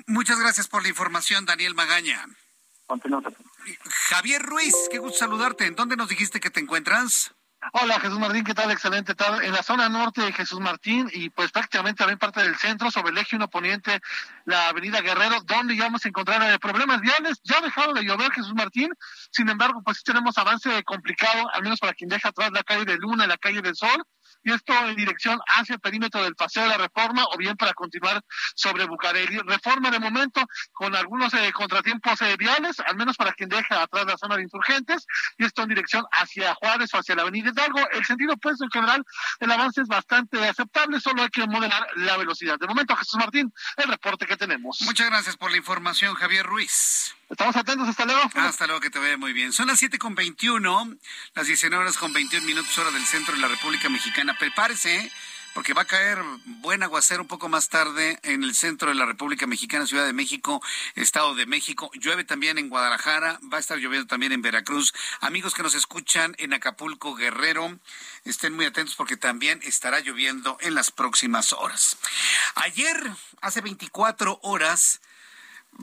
Muchas gracias por la información, Daniel Magaña. Continuamos. Javier Ruiz, qué gusto saludarte. ¿En dónde nos dijiste que te encuentras? Hola Jesús Martín, ¿qué tal? Excelente tarde. En la zona norte de Jesús Martín y pues prácticamente también parte del centro, sobre el eje 1 poniente, la avenida Guerrero, donde ya a encontrar eh, problemas viales. Ya ha dejado de llover Jesús Martín, sin embargo, pues sí tenemos avance complicado, al menos para quien deja atrás la calle de Luna, la calle del Sol, esto en dirección hacia el perímetro del Paseo de la Reforma o bien para continuar sobre Bucareli. Reforma de momento con algunos eh, contratiempos eh, viales, al menos para quien deja atrás la zona de insurgentes, y esto en dirección hacia Juárez o hacia la Avenida Hidalgo. El sentido pues en general el avance es bastante aceptable, solo hay que modelar la velocidad. De momento, Jesús Martín, el reporte que tenemos. Muchas gracias por la información, Javier Ruiz. Estamos atentos, hasta luego. Hasta luego, que te vaya muy bien. Son las siete con 21, las 19 horas con 21 minutos hora del centro de la República Mexicana. Prepárese, porque va a caer buen aguacero un poco más tarde en el centro de la República Mexicana, Ciudad de México, Estado de México. Llueve también en Guadalajara, va a estar lloviendo también en Veracruz. Amigos que nos escuchan en Acapulco, Guerrero, estén muy atentos porque también estará lloviendo en las próximas horas. Ayer, hace 24 horas,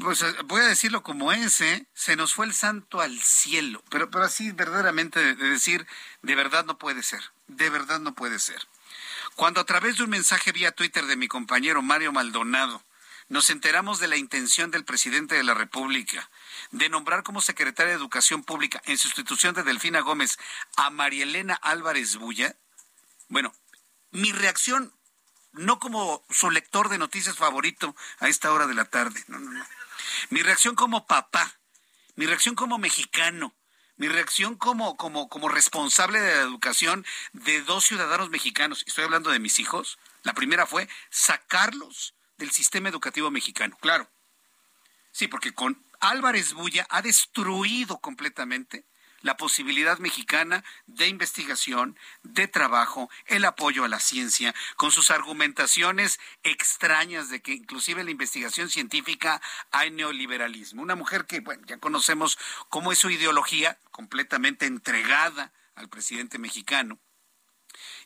pues voy a decirlo como es, ¿eh? se nos fue el santo al cielo, pero, pero así verdaderamente de, de decir, de verdad no puede ser, de verdad no puede ser. Cuando a través de un mensaje vía Twitter de mi compañero Mario Maldonado, nos enteramos de la intención del presidente de la República de nombrar como secretaria de Educación Pública en sustitución de Delfina Gómez a María Elena Álvarez Bulla, bueno, mi reacción, no como su lector de noticias favorito a esta hora de la tarde, no, no, no. Mi reacción como papá, mi reacción como mexicano, mi reacción como, como, como responsable de la educación de dos ciudadanos mexicanos, estoy hablando de mis hijos, la primera fue sacarlos del sistema educativo mexicano, claro. Sí, porque con Álvarez Bulla ha destruido completamente la posibilidad mexicana de investigación, de trabajo, el apoyo a la ciencia, con sus argumentaciones extrañas de que inclusive la investigación científica hay neoliberalismo. Una mujer que, bueno, ya conocemos cómo es su ideología, completamente entregada al presidente mexicano.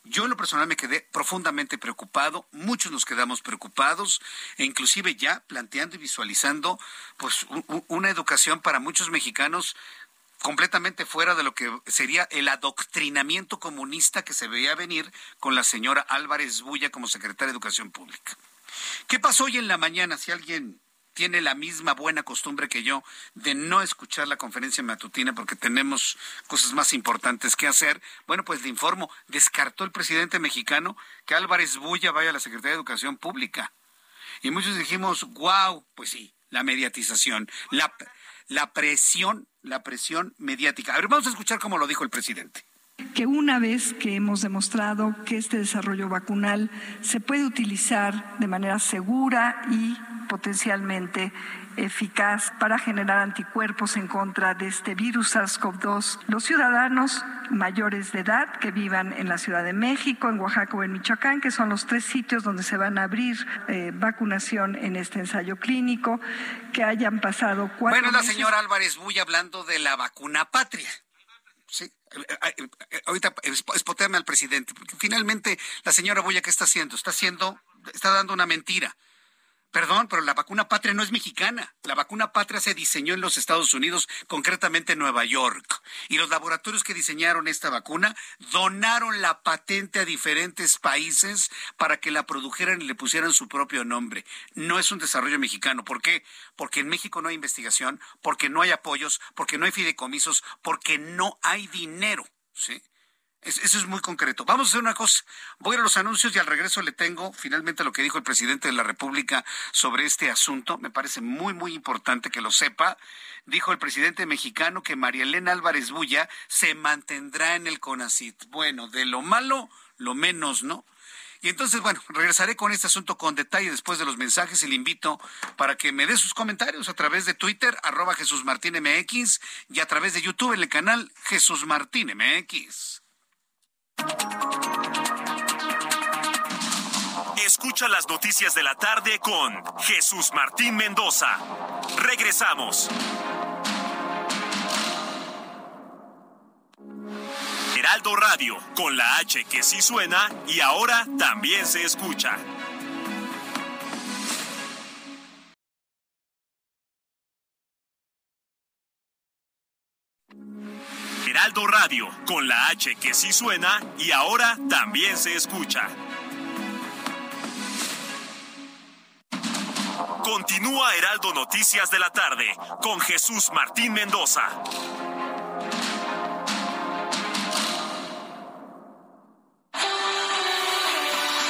Yo en lo personal me quedé profundamente preocupado, muchos nos quedamos preocupados e inclusive ya planteando y visualizando pues una educación para muchos mexicanos completamente fuera de lo que sería el adoctrinamiento comunista que se veía venir con la señora Álvarez Bulla como secretaria de Educación Pública. ¿Qué pasó hoy en la mañana? Si alguien tiene la misma buena costumbre que yo de no escuchar la conferencia matutina porque tenemos cosas más importantes que hacer. Bueno, pues le informo, descartó el presidente mexicano que Álvarez Bulla vaya a la Secretaría de Educación Pública. Y muchos dijimos, wow, pues sí, la mediatización, la, la presión, la presión mediática. A ver, vamos a escuchar cómo lo dijo el presidente que una vez que hemos demostrado que este desarrollo vacunal se puede utilizar de manera segura y potencialmente eficaz para generar anticuerpos en contra de este virus SARS-CoV-2. Los ciudadanos mayores de edad que vivan en la Ciudad de México, en Oaxaca o en Michoacán, que son los tres sitios donde se van a abrir eh, vacunación en este ensayo clínico, que hayan pasado cuatro Bueno, la señora Álvarez Bulla hablando de la vacuna patria. Sí, ahorita espoteame al presidente, porque finalmente la señora Bulla, ¿qué está haciendo? Está haciendo, está dando una mentira. Perdón, pero la vacuna patria no es mexicana. La vacuna patria se diseñó en los Estados Unidos, concretamente en Nueva York. Y los laboratorios que diseñaron esta vacuna donaron la patente a diferentes países para que la produjeran y le pusieran su propio nombre. No es un desarrollo mexicano. ¿Por qué? Porque en México no hay investigación, porque no hay apoyos, porque no hay fideicomisos, porque no hay dinero. ¿sí? Eso es muy concreto. Vamos a hacer una cosa. Voy a los anuncios y al regreso le tengo finalmente lo que dijo el presidente de la República sobre este asunto. Me parece muy, muy importante que lo sepa. Dijo el presidente mexicano que María Elena Álvarez Bulla se mantendrá en el CONACIT. Bueno, de lo malo, lo menos, ¿no? Y entonces, bueno, regresaré con este asunto con detalle después de los mensajes y le invito para que me dé sus comentarios a través de Twitter, arroba Jesús Martín MX, y a través de YouTube en el canal Jesús Martín MX. Escucha las noticias de la tarde con Jesús Martín Mendoza. Regresamos. Heraldo Radio, con la H que sí suena y ahora también se escucha. Heraldo Radio, con la H que sí suena y ahora también se escucha. Continúa Heraldo Noticias de la tarde con Jesús Martín Mendoza.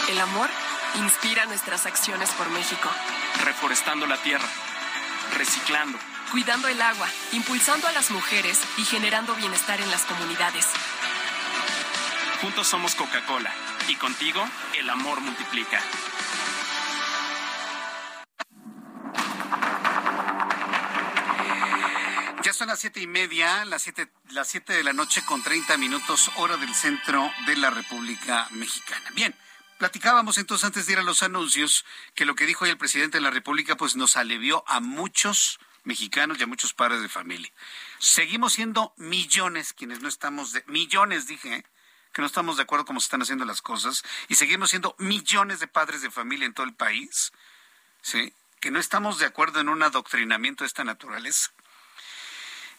El amor inspira nuestras acciones por México. Reforestando la tierra, reciclando cuidando el agua, impulsando a las mujeres y generando bienestar en las comunidades. Juntos somos Coca-Cola y contigo el amor multiplica. Ya son las siete y media, las siete, las siete de la noche con 30 minutos, hora del centro de la República Mexicana. Bien, platicábamos entonces antes de ir a los anuncios que lo que dijo hoy el presidente de la República pues nos alivió a muchos mexicanos y a muchos padres de familia. Seguimos siendo millones quienes no estamos de millones dije, ¿eh? que no estamos de acuerdo cómo se están haciendo las cosas y seguimos siendo millones de padres de familia en todo el país, ¿sí? Que no estamos de acuerdo en un adoctrinamiento de esta naturaleza.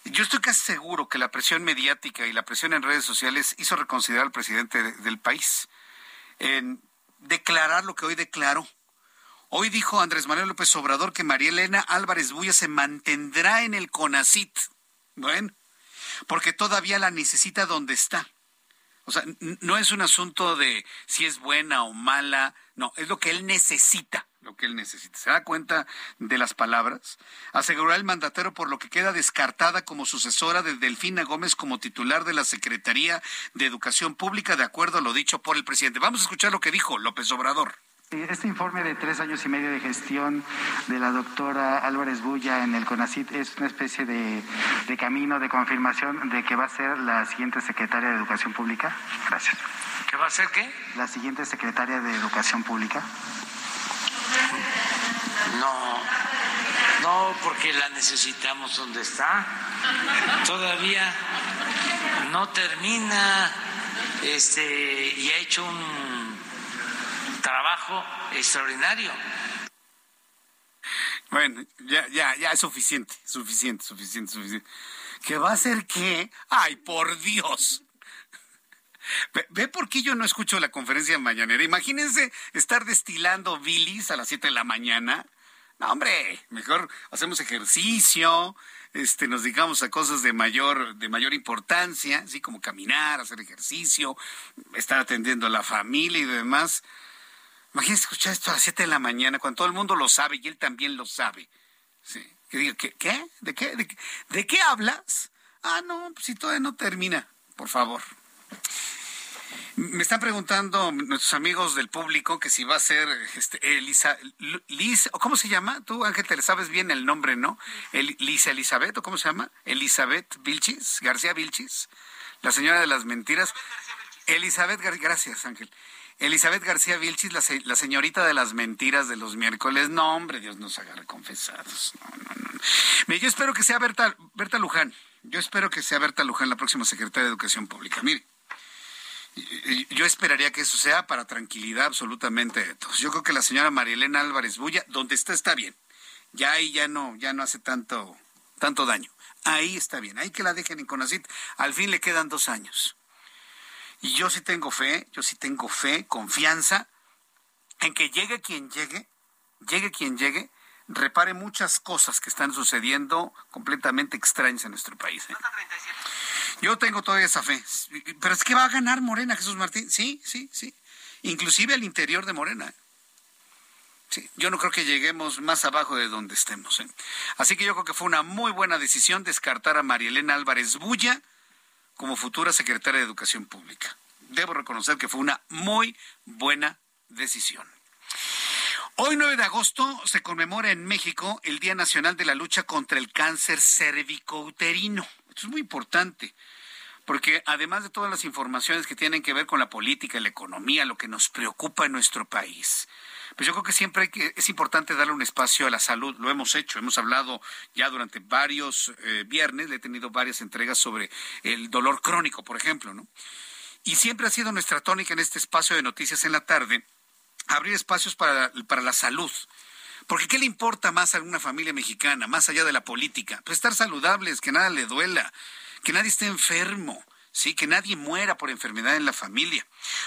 Yo estoy casi seguro que la presión mediática y la presión en redes sociales hizo reconsiderar al presidente del país en declarar lo que hoy declaró Hoy dijo Andrés Manuel López Obrador que María Elena Álvarez Buya se mantendrá en el CONACIT. Bueno, porque todavía la necesita donde está. O sea, no es un asunto de si es buena o mala, no, es lo que él necesita, lo que él necesita. ¿Se da cuenta de las palabras? Aseguró el mandatero por lo que queda descartada como sucesora de Delfina Gómez como titular de la Secretaría de Educación Pública, de acuerdo a lo dicho por el presidente. Vamos a escuchar lo que dijo López Obrador Este informe de tres años y medio de gestión de la doctora Álvarez Bulla en el CONACIT es una especie de, de camino de confirmación de que va a ser la siguiente secretaria de Educación Pública. Gracias. ¿Qué va a ser qué? La siguiente secretaria de Educación Pública. No, no, porque la necesitamos donde está. Todavía no termina este, y ha hecho un trabajo extraordinario. Bueno, ya, ya, ya es suficiente, suficiente, suficiente, suficiente. ¿Qué va a ser qué? Ay, por Dios. Ve, por qué yo no escucho la conferencia mañanera. Imagínense estar destilando bilis a las 7 de la mañana. No, hombre, mejor hacemos ejercicio, este, nos dedicamos a cosas de mayor, de mayor importancia, así como caminar, hacer ejercicio, estar atendiendo a la familia y demás. Imagínense escuchar esto a las 7 de la mañana, cuando todo el mundo lo sabe y él también lo sabe. Sí. Que ¿qué? ¿De qué? ¿De qué, ¿De qué hablas? Ah, no, pues si todavía no termina, por favor. Me están preguntando nuestros amigos del público que si va a ser este, Elisa, Liz, ¿cómo se llama? Tú, Ángel, te sabes bien el nombre, ¿no? Lisa Elizabeth, ¿o cómo se llama? Elizabeth Vilchis, García Vilchis, la señora de las mentiras. Elizabeth, gracias, Ángel. Elizabeth García Vilchis, la, señorita de las mentiras de los miércoles. No, hombre, Dios nos agarre confesados. No, no, no. Yo espero que sea Berta, Berta Luján. Yo espero que sea Berta Luján la próxima secretaria de Educación Pública. Mire yo esperaría que eso sea para tranquilidad absolutamente de todos. Yo creo que la señora Marielena Álvarez Bulla, donde está, está bien. Ya ahí ya no, ya no hace tanto, tanto daño. Ahí está bien, ahí que la dejen en Conacit. Al fin le quedan dos años. Y yo sí tengo fe, yo sí tengo fe, confianza en que llegue quien llegue, llegue quien llegue, repare muchas cosas que están sucediendo completamente extrañas en nuestro país. ¿eh? Yo tengo todavía esa fe. Pero es que va a ganar Morena, Jesús Martín. Sí, sí, sí. Inclusive al interior de Morena. Sí, yo no creo que lleguemos más abajo de donde estemos. ¿eh? Así que yo creo que fue una muy buena decisión descartar a María Elena Álvarez Bulla como futura secretaria de Educación Pública. Debo reconocer que fue una muy buena decisión. Hoy 9 de agosto se conmemora en México el Día Nacional de la Lucha contra el Cáncer Cervicouterino. Esto es muy importante, porque además de todas las informaciones que tienen que ver con la política, la economía, lo que nos preocupa en nuestro país, pues yo creo que siempre es importante darle un espacio a la salud. Lo hemos hecho, hemos hablado ya durante varios eh, viernes, le he tenido varias entregas sobre el dolor crónico, por ejemplo, ¿no? Y siempre ha sido nuestra tónica en este espacio de noticias en la tarde, abrir espacios para, para la salud. Porque ¿qué le importa más a una familia mexicana, más allá de la política? Pues estar saludables, que nada le duela, que nadie esté enfermo. Sí, que nadie muera por enfermedad en la familia.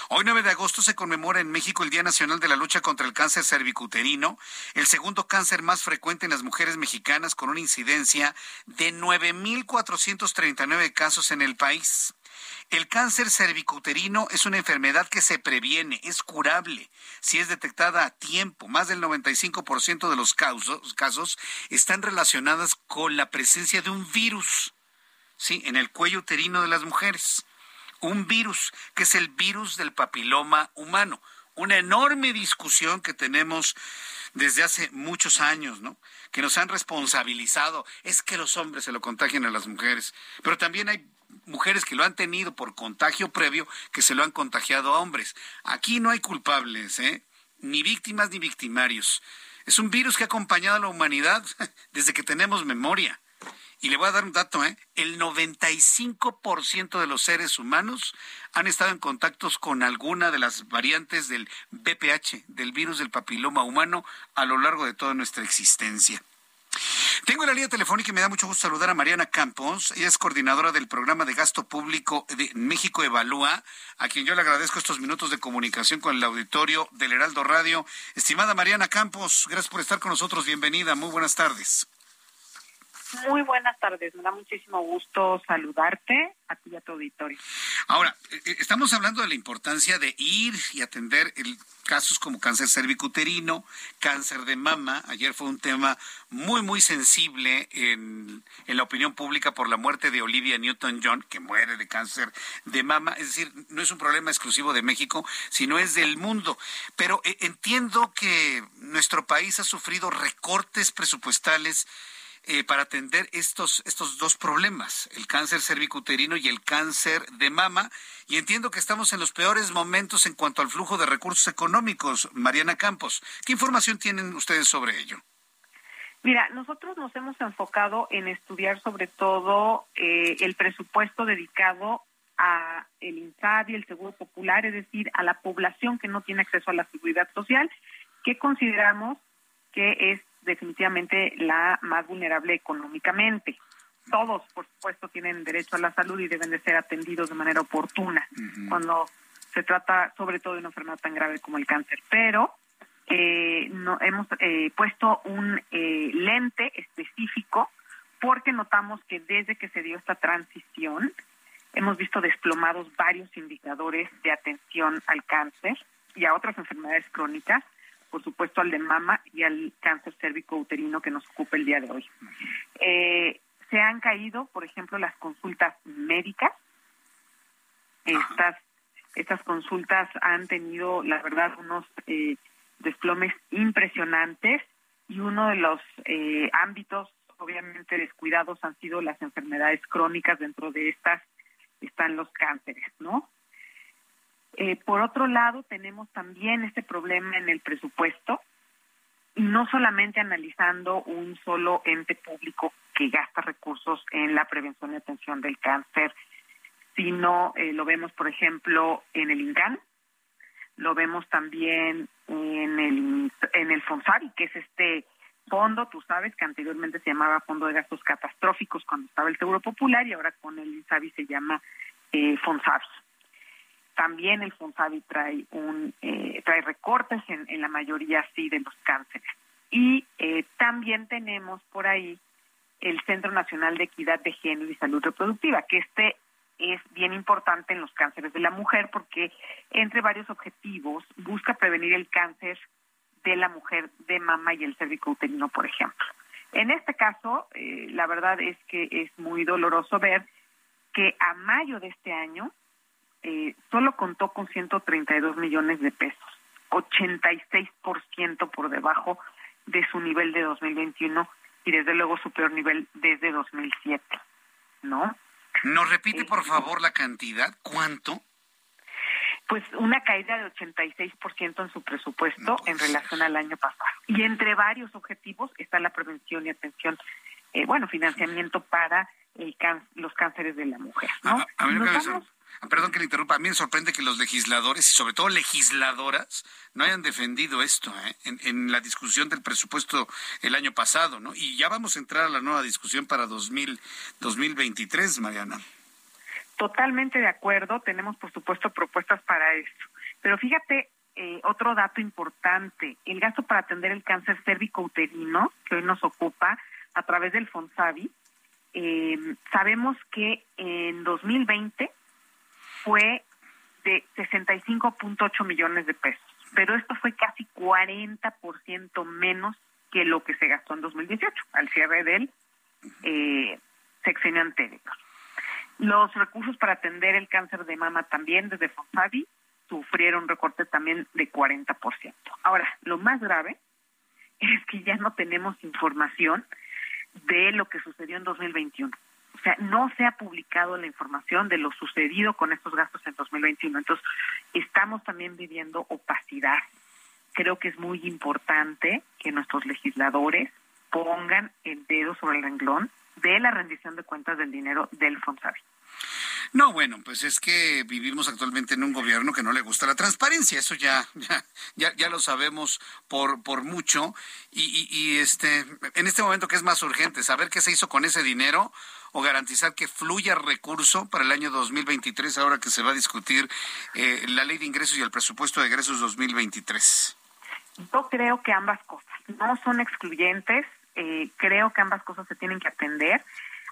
Hoy 9 de agosto se conmemora en México el Día Nacional de la Lucha contra el Cáncer Cervicuterino, el segundo cáncer más frecuente en las mujeres mexicanas con una incidencia de 9.439 casos en el país. El cáncer cervicuterino es una enfermedad que se previene, es curable si es detectada a tiempo. Más del 95% de los casos, están relacionadas con la presencia de un virus, sí, en el cuello uterino de las mujeres. Un virus que es el virus del papiloma humano. Una enorme discusión que tenemos desde hace muchos años, ¿no? Que nos han responsabilizado. Es que los hombres se lo contagian a las mujeres. Pero también hay mujeres que lo han tenido por contagio previo que se lo han contagiado a hombres. Aquí no hay culpables, ¿eh? ni víctimas ni victimarios. Es un virus que ha acompañado a la humanidad desde que tenemos memoria. Y le voy a dar un dato, ¿eh? El 95% de los seres humanos han estado en contactos con alguna de las variantes del BPH, del virus del papiloma humano, a lo largo de toda nuestra existencia. Tengo en la línea telefónica y me da mucho gusto saludar a Mariana Campos. Ella es coordinadora del programa de gasto público de México Evalúa, a quien yo le agradezco estos minutos de comunicación con el auditorio del Heraldo Radio. Estimada Mariana Campos, gracias por estar con nosotros. Bienvenida. Muy buenas tardes. Muy buenas tardes, me da muchísimo gusto saludarte a ti y a tu auditorio. Ahora, eh, eh, estamos hablando de la importancia de ir y atender el, casos como cáncer cervicuterino, cáncer de mama. Ayer fue un tema muy, muy sensible en, en la opinión pública por la muerte de Olivia Newton-John, que muere de cáncer de mama. Es decir, no es un problema exclusivo de México, sino es del mundo. Pero eh, entiendo que nuestro país ha sufrido recortes presupuestales eh, para atender estos, estos dos problemas, el cáncer cervicuterino y el cáncer de mama. Y entiendo que estamos en los peores momentos en cuanto al flujo de recursos económicos. Mariana Campos, ¿qué información tienen ustedes sobre ello? Mira, nosotros nos hemos enfocado en estudiar sobre todo eh, el presupuesto dedicado a el INSABI, el Seguro Popular, es decir, a la población que no tiene acceso a la seguridad social, que consideramos que es definitivamente la más vulnerable económicamente. Todos, por supuesto, tienen derecho a la salud y deben de ser atendidos de manera oportuna cuando se trata sobre todo de una enfermedad tan grave como el cáncer. Pero eh, no, hemos eh, puesto un eh, lente específico porque notamos que desde que se dio esta transición hemos visto desplomados varios indicadores de atención al cáncer y a otras enfermedades crónicas por supuesto al de mama y al cáncer cérvico-uterino que nos ocupa el día de hoy. Eh, se han caído, por ejemplo, las consultas médicas. Estas, estas consultas han tenido, la verdad, unos eh, desplomes impresionantes y uno de los eh, ámbitos obviamente descuidados han sido las enfermedades crónicas. Dentro de estas están los cánceres, ¿no? Eh, por otro lado, tenemos también este problema en el presupuesto, no solamente analizando un solo ente público que gasta recursos en la prevención y atención del cáncer, sino eh, lo vemos, por ejemplo, en el INCAN, lo vemos también en el, en el FONSAVI, que es este fondo, tú sabes, que anteriormente se llamaba Fondo de Gastos Catastróficos cuando estaba el Seguro Popular y ahora con el INSABI se llama eh, FONSAVI. También el FONSAVI trae, un, eh, trae recortes en, en, la mayoría sí de los cánceres. Y eh, también tenemos por ahí el Centro Nacional de Equidad de Género y Salud Reproductiva, que este es bien importante en los cánceres de la mujer porque entre varios objetivos busca prevenir el cáncer de la mujer de mama y el cervicouterino, por ejemplo. En este caso, eh, la verdad es que es muy doloroso ver que a mayo de este año eh, solo contó con 132 millones de pesos, 86% por debajo de su nivel de 2021 y desde luego su peor nivel desde 2007, ¿no? ¿Nos repite, por favor, la cantidad? ¿Cuánto? Pues una caída de 86% en su presupuesto en relación al año pasado. Y entre varios objetivos está la prevención y atención, eh, bueno, financiamiento para el los cánceres de la mujer. ¿no? A, mí perdón que le interrumpa, a mí me sorprende que los legisladores y sobre todo legisladoras no hayan defendido esto ¿eh? en, la discusión del presupuesto el año pasado, ¿no? Y ya vamos a entrar a la nueva discusión para 2000, 2023, Mariana. Totalmente de acuerdo, tenemos por supuesto propuestas para esto. Pero fíjate, eh, otro dato importante, el gasto para atender el cáncer cérvico-uterino, que hoy nos ocupa a través del FONSAVI, eh, sabemos que en 2020 fue de 65.8 millones de pesos, pero esto fue casi 40% menos que lo que se gastó en 2018, al cierre del eh, sexenio anterior. Los recursos para atender el cáncer de mama también desde Fonsavi sufrieron recortes también de 40%. Ahora, lo más grave es que ya no tenemos información de lo que sucedió en 2021. O sea, no se ha publicado la información de lo sucedido con estos gastos en 2021. Entonces, estamos también viviendo opacidad. Creo que es muy importante que nuestros legisladores pongan el dedo sobre el renglón de la rendición de cuentas del dinero del Fonsavi. No, bueno, pues es que vivimos actualmente en un gobierno que no le gusta la transparencia, eso ya, ya, ya, lo sabemos por, por mucho. Y, y, este, en este momento, ¿qué es más urgente? ¿Saber qué se hizo con ese dinero o garantizar que fluya recurso para el año 2023, ahora que se va a discutir eh, la ley de ingresos y el presupuesto de ingresos 2023? Yo creo que ambas cosas no son excluyentes eh, creo que ambas cosas se tienen que atender.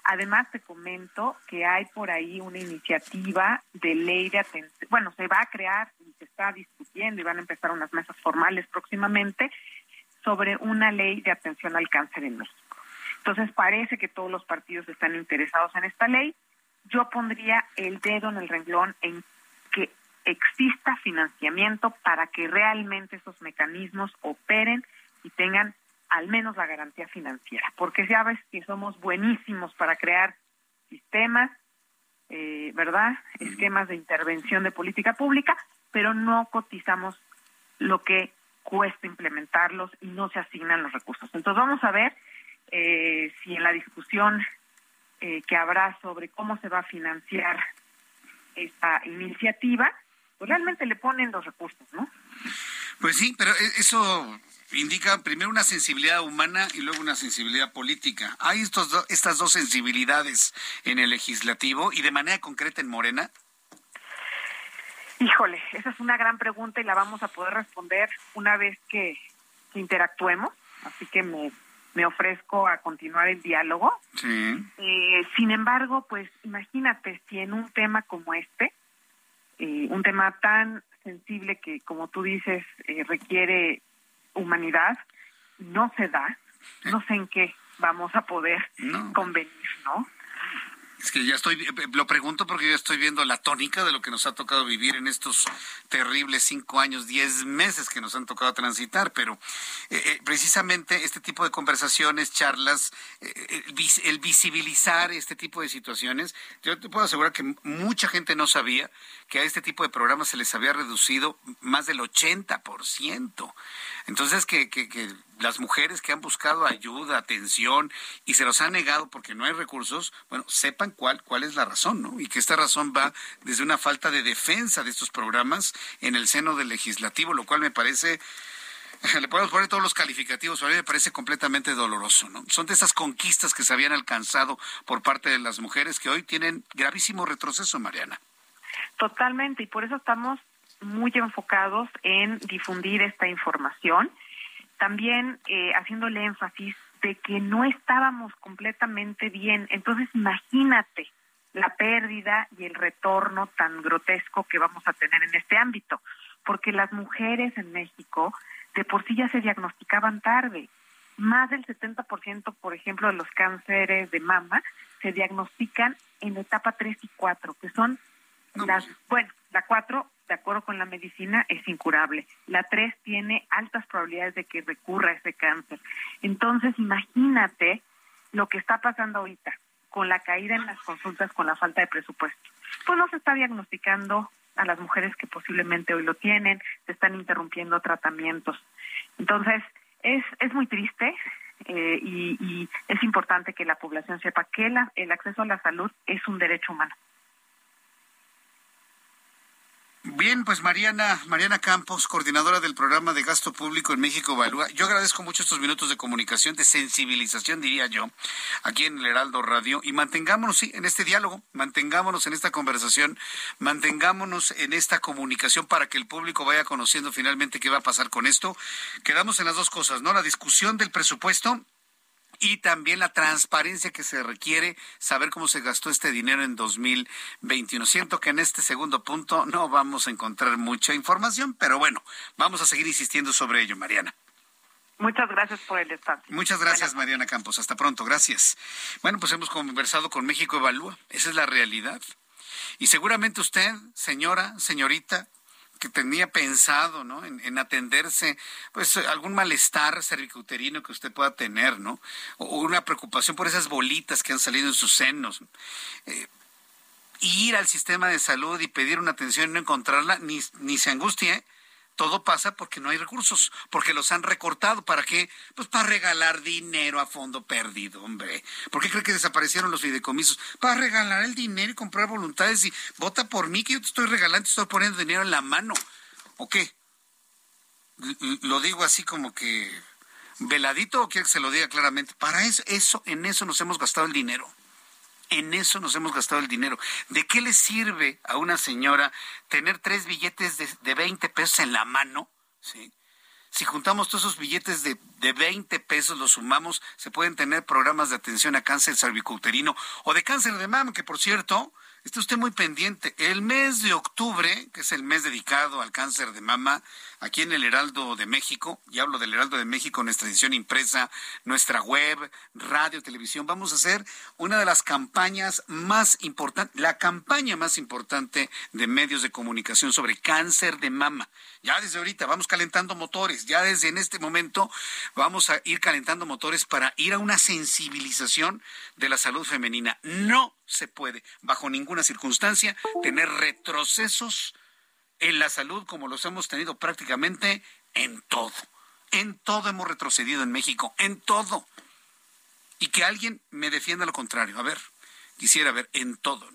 Además, te comento que hay por ahí una iniciativa de ley de atención, bueno, se va a crear y se está discutiendo y van a empezar unas mesas formales próximamente sobre una ley de atención al cáncer en México. Entonces, parece que todos los partidos están interesados en esta ley. Yo pondría el dedo en el renglón en que exista financiamiento para que realmente esos mecanismos operen y tengan al menos la garantía financiera, porque ya ves que somos buenísimos para crear sistemas, eh, ¿verdad? Esquemas de intervención de política pública, pero no cotizamos lo que cuesta implementarlos y no se asignan los recursos. Entonces vamos a ver eh, si en la discusión eh, que habrá sobre cómo se va a financiar esta iniciativa, pues realmente le ponen los recursos, ¿no? Pues sí, pero e-, eso indica primero una sensibilidad humana y luego una sensibilidad política. ¿Hay estos estas dos sensibilidades en el legislativo y de manera concreta en Morena? Híjole, esa es una gran pregunta y la vamos a poder responder una vez que, interactuemos. Así que me, me ofrezco a continuar el diálogo. Sí. Eh, sin embargo, pues imagínate si en un tema como este, eh, un tema tan sensible que, como tú dices, eh, requiere humanidad no se da, no sé en qué vamos a poder convenir, ¿no? Es que ya estoy, eh, lo pregunto porque yo estoy viendo la tónica de lo que nos ha tocado vivir en estos terribles cinco años, diez meses que nos han tocado transitar, pero eh, eh, precisamente este tipo de conversaciones, charlas, el visibilizar este tipo de situaciones, yo te puedo asegurar que mucha gente no sabía que a este tipo de programas se les había reducido más del 80%. Entonces, que, que, que las mujeres que han buscado ayuda, atención y se los han negado porque no hay recursos, bueno, sepan cuál, cuál es la razón, ¿no? Y que esta razón va desde una falta de defensa de estos programas en el seno del legislativo, lo cual me parece le podemos poner todos los calificativos, a mí me parece completamente doloroso, ¿no? Son de esas conquistas que se habían alcanzado por parte de las mujeres que hoy tienen gravísimo retroceso, Mariana. Totalmente, y por eso estamos muy enfocados en difundir esta información también eh, haciéndole énfasis de que no estábamos completamente bien. Entonces, imagínate la pérdida y el retorno tan grotesco que vamos a tener en este ámbito, porque las mujeres en México de por sí ya se diagnosticaban tarde. Más del 70%, por ejemplo, de los cánceres de mama se diagnostican en etapa 3 y 4, que son las, pues bueno, la 4 de acuerdo con la medicina, es incurable. La 3 tiene altas probabilidades de que recurra ese cáncer. Entonces, imagínate lo que está pasando ahorita con la caída en las consultas, con la falta de presupuesto. Pues no se está diagnosticando a las mujeres que posiblemente hoy lo tienen, se están interrumpiendo tratamientos. Entonces, es, es muy triste eh, y, es importante que la población sepa que el acceso a la salud es un derecho humano. Bien, pues Mariana, Mariana Campos, coordinadora del programa de gasto público en México Evalúa. Yo agradezco mucho estos minutos de comunicación, de sensibilización, diría yo, aquí en el Heraldo Radio. Y mantengámonos, sí, en este diálogo, mantengámonos en esta conversación, mantengámonos en esta comunicación para que el público vaya conociendo finalmente qué va a pasar con esto. Quedamos en las dos cosas, ¿no? La discusión del presupuesto y también la transparencia que se requiere, saber cómo se gastó este dinero en 2021. Siento que en este segundo punto no vamos a encontrar mucha información, pero bueno, vamos a seguir insistiendo sobre ello, Mariana. Muchas gracias por el espacio. Muchas gracias, Mariana Campos. Hasta pronto. Gracias. Bueno, pues hemos conversado con México Evalúa. Esa es la realidad. Y seguramente usted, señora, señorita, que tenía pensado, ¿no? En, atenderse, pues algún malestar cervicuterino que usted pueda tener, ¿no? O una preocupación por esas bolitas que han salido en sus senos. Eh, ir al sistema de salud y pedir una atención y no encontrarla, ni, ni se angustie, todo pasa porque no hay recursos, porque los han recortado. ¿Para qué? Pues para regalar dinero a fondo perdido, hombre. ¿Por qué cree que desaparecieron los fideicomisos? Para regalar el dinero y comprar voluntades y vota por mí que yo te estoy regalando, te estoy poniendo dinero en la mano. ¿O qué? Lo digo así como que veladito o quiere que se lo diga claramente. Para eso, eso, en eso nos hemos gastado el dinero. En eso nos hemos gastado el dinero. ¿De qué le sirve a una señora tener tres billetes de, de 20 pesos en la mano? ¿sí? Si juntamos todos esos billetes de, de 20 pesos, los sumamos, se pueden tener programas de atención a cáncer cervicouterino o de cáncer de mama, que por cierto, Esté usted muy pendiente. El mes de octubre, que es el mes dedicado al cáncer de mama, aquí en el Heraldo de México, y hablo del Heraldo de México, nuestra edición impresa, nuestra web, radio, televisión, vamos a hacer una de las campañas más importantes, la campaña más importante de medios de comunicación sobre cáncer de mama. Ya desde ahorita vamos calentando motores, ya desde en este momento vamos a ir calentando motores para ir a una sensibilización de la salud femenina. No se puede, bajo ninguna circunstancia, tener retrocesos en la salud como los hemos tenido prácticamente en todo. En todo hemos retrocedido en México, en todo. Y que alguien me defienda lo contrario. A ver, quisiera ver en todo.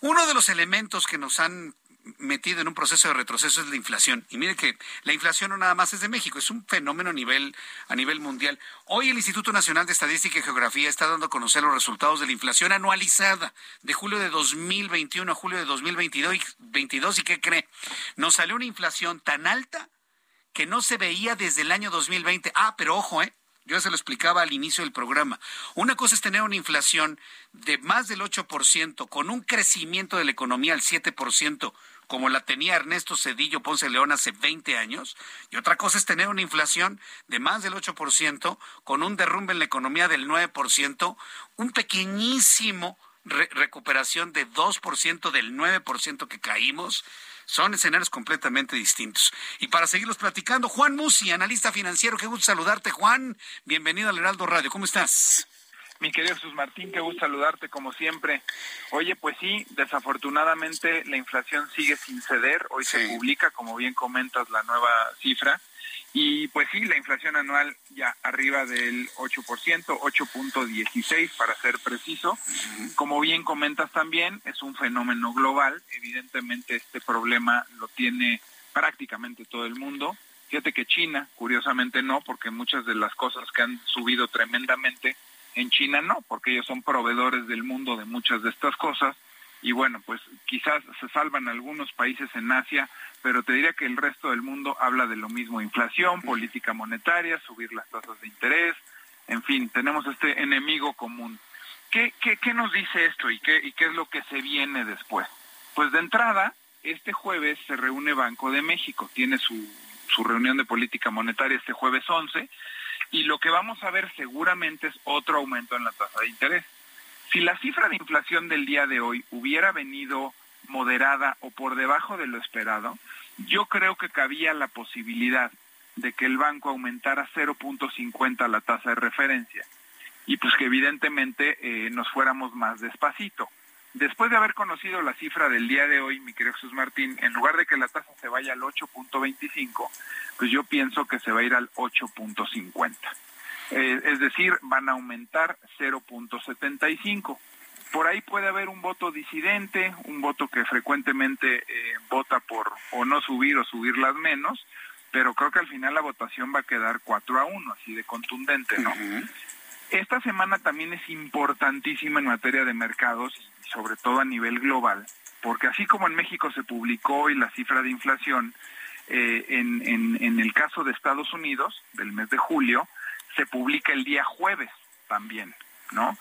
Uno de los elementos que nos han metido en un proceso de retroceso es la inflación. Y mire que la inflación no nada más es de México, es un fenómeno a nivel, a nivel mundial. Hoy el Instituto Nacional de Estadística y Geografía está dando a conocer los resultados de la inflación anualizada de julio de 2021 a julio de 2022. ¿Y qué cree? Nos salió una inflación tan alta que no se veía desde el año 2020. Ah, pero ojo, ¿eh? Yo se lo explicaba al inicio del programa. Una cosa es tener una inflación de más del 8%, con un crecimiento de la economía al 7%, como la tenía Ernesto Cedillo Ponce León hace 20 años, y otra cosa es tener una inflación de más del 8%, con un derrumbe en la economía del 9%, un pequeñísimo recuperación de 2% del 9% que caímos. Son escenarios completamente distintos. Y para seguirlos platicando, Juan Musi, analista financiero, qué gusto saludarte, Juan. Bienvenido al Heraldo Radio. ¿Cómo estás? Mi querido Jesús Martín, qué gusto saludarte como siempre. Oye, pues sí, desafortunadamente la inflación sigue sin ceder. Hoy se publica, como bien comentas, la nueva cifra. Y pues sí, la inflación anual ya arriba del 8%, 8.16 para ser preciso. Como bien comentas también, es un fenómeno global. Evidentemente este problema lo tiene prácticamente todo el mundo. Fíjate que China, curiosamente no, porque muchas de las cosas que han subido tremendamente en China no, porque ellos son proveedores del mundo de muchas de estas cosas. Y bueno, pues quizás se salvan algunos países en Asia, pero te diría que el resto del mundo habla de lo mismo, inflación, política monetaria, subir las tasas de interés, en fin, tenemos este enemigo común. ¿Qué, qué, qué nos dice esto y qué, y qué es lo que se viene después? Pues de entrada, este jueves se reúne Banco de México, tiene su, su reunión de política monetaria este jueves 11, y lo que vamos a ver seguramente es otro aumento en la tasa de interés. Si la cifra de inflación del día de hoy hubiera venido moderada o por debajo de lo esperado, yo creo que cabía la posibilidad de que el banco aumentara 0.50 la tasa de referencia y pues que evidentemente eh, nos fuéramos más despacito. Después de haber conocido la cifra del día de hoy, mi querido Jesús Martín, en lugar de que la tasa se vaya al 8.25, pues yo pienso que se va a ir al 8.50. Eh, es decir, van a aumentar 0.75. Por ahí puede haber un voto disidente, un voto que frecuentemente eh, vota por o no subir o subirlas menos, pero creo que al final la votación va a quedar 4 a 1, así de contundente, ¿no? Esta semana también es importantísima en materia de mercados sobre todo a nivel global, porque así como en México se publicó hoy la cifra de inflación, eh, en, en, en el caso de Estados Unidos, del mes de julio, se publica el día jueves también, ¿no?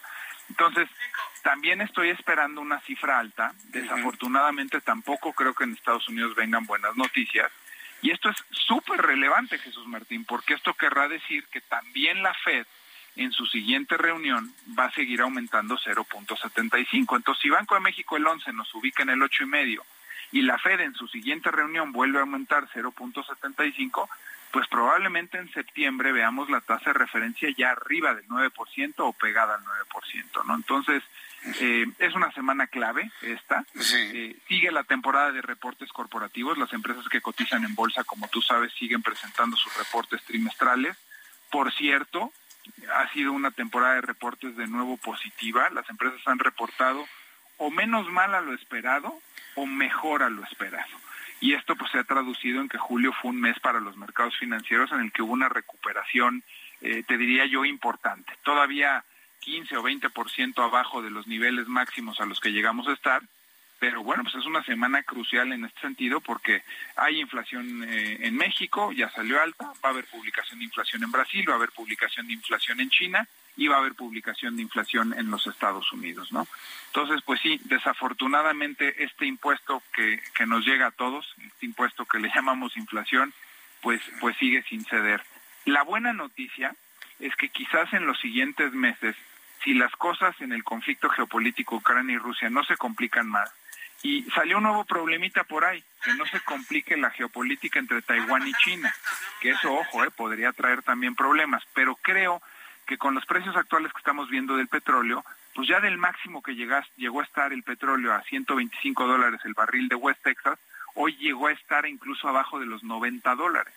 Entonces, también estoy esperando una cifra alta. Desafortunadamente tampoco creo que en Estados Unidos vengan buenas noticias. Y esto es súper relevante, Jesús Martín, porque esto querrá decir que también la Fed en su siguiente reunión va a seguir aumentando 0.75. Entonces, si Banco de México el 11 nos ubica en el 8,5 y la Fed en su siguiente reunión vuelve a aumentar 0.75, pues probablemente en septiembre veamos la tasa de referencia ya arriba del 9% o pegada al 9%, ¿no? Entonces, eh, es una semana clave esta. Eh, sigue la temporada de reportes corporativos. Las empresas que cotizan en bolsa, como tú sabes, siguen presentando sus reportes trimestrales. Por cierto, ha sido una temporada de reportes de nuevo positiva. Las empresas han reportado o menos mal a lo esperado o mejor a lo esperado. Y esto pues se ha traducido en que julio fue un mes para los mercados financieros en el que hubo una recuperación, eh, te diría yo, importante. Todavía 15 o 20% abajo de los niveles máximos a los que llegamos a estar, pero bueno, pues es una semana crucial en este sentido porque hay inflación eh, en México, ya salió alta, va a haber publicación de inflación en Brasil, va a haber publicación de inflación en China y va a haber publicación de inflación en los Estados Unidos, ¿no? Entonces, pues sí, desafortunadamente este impuesto que, que nos llega a todos, este impuesto que le llamamos inflación, pues, pues sigue sin ceder. La buena noticia es que quizás en los siguientes meses, si las cosas en el conflicto geopolítico Ucrania y Rusia no se complican más, y salió un nuevo problemita por ahí, que no se complique la geopolítica entre Taiwán y China, que eso, ojo, eh, podría traer también problemas, pero creo que con los precios actuales que estamos viendo del petróleo, pues ya del máximo que llegas, llegó a estar el petróleo a 125 dólares el barril de West Texas, hoy llegó a estar incluso abajo de los 90 dólares.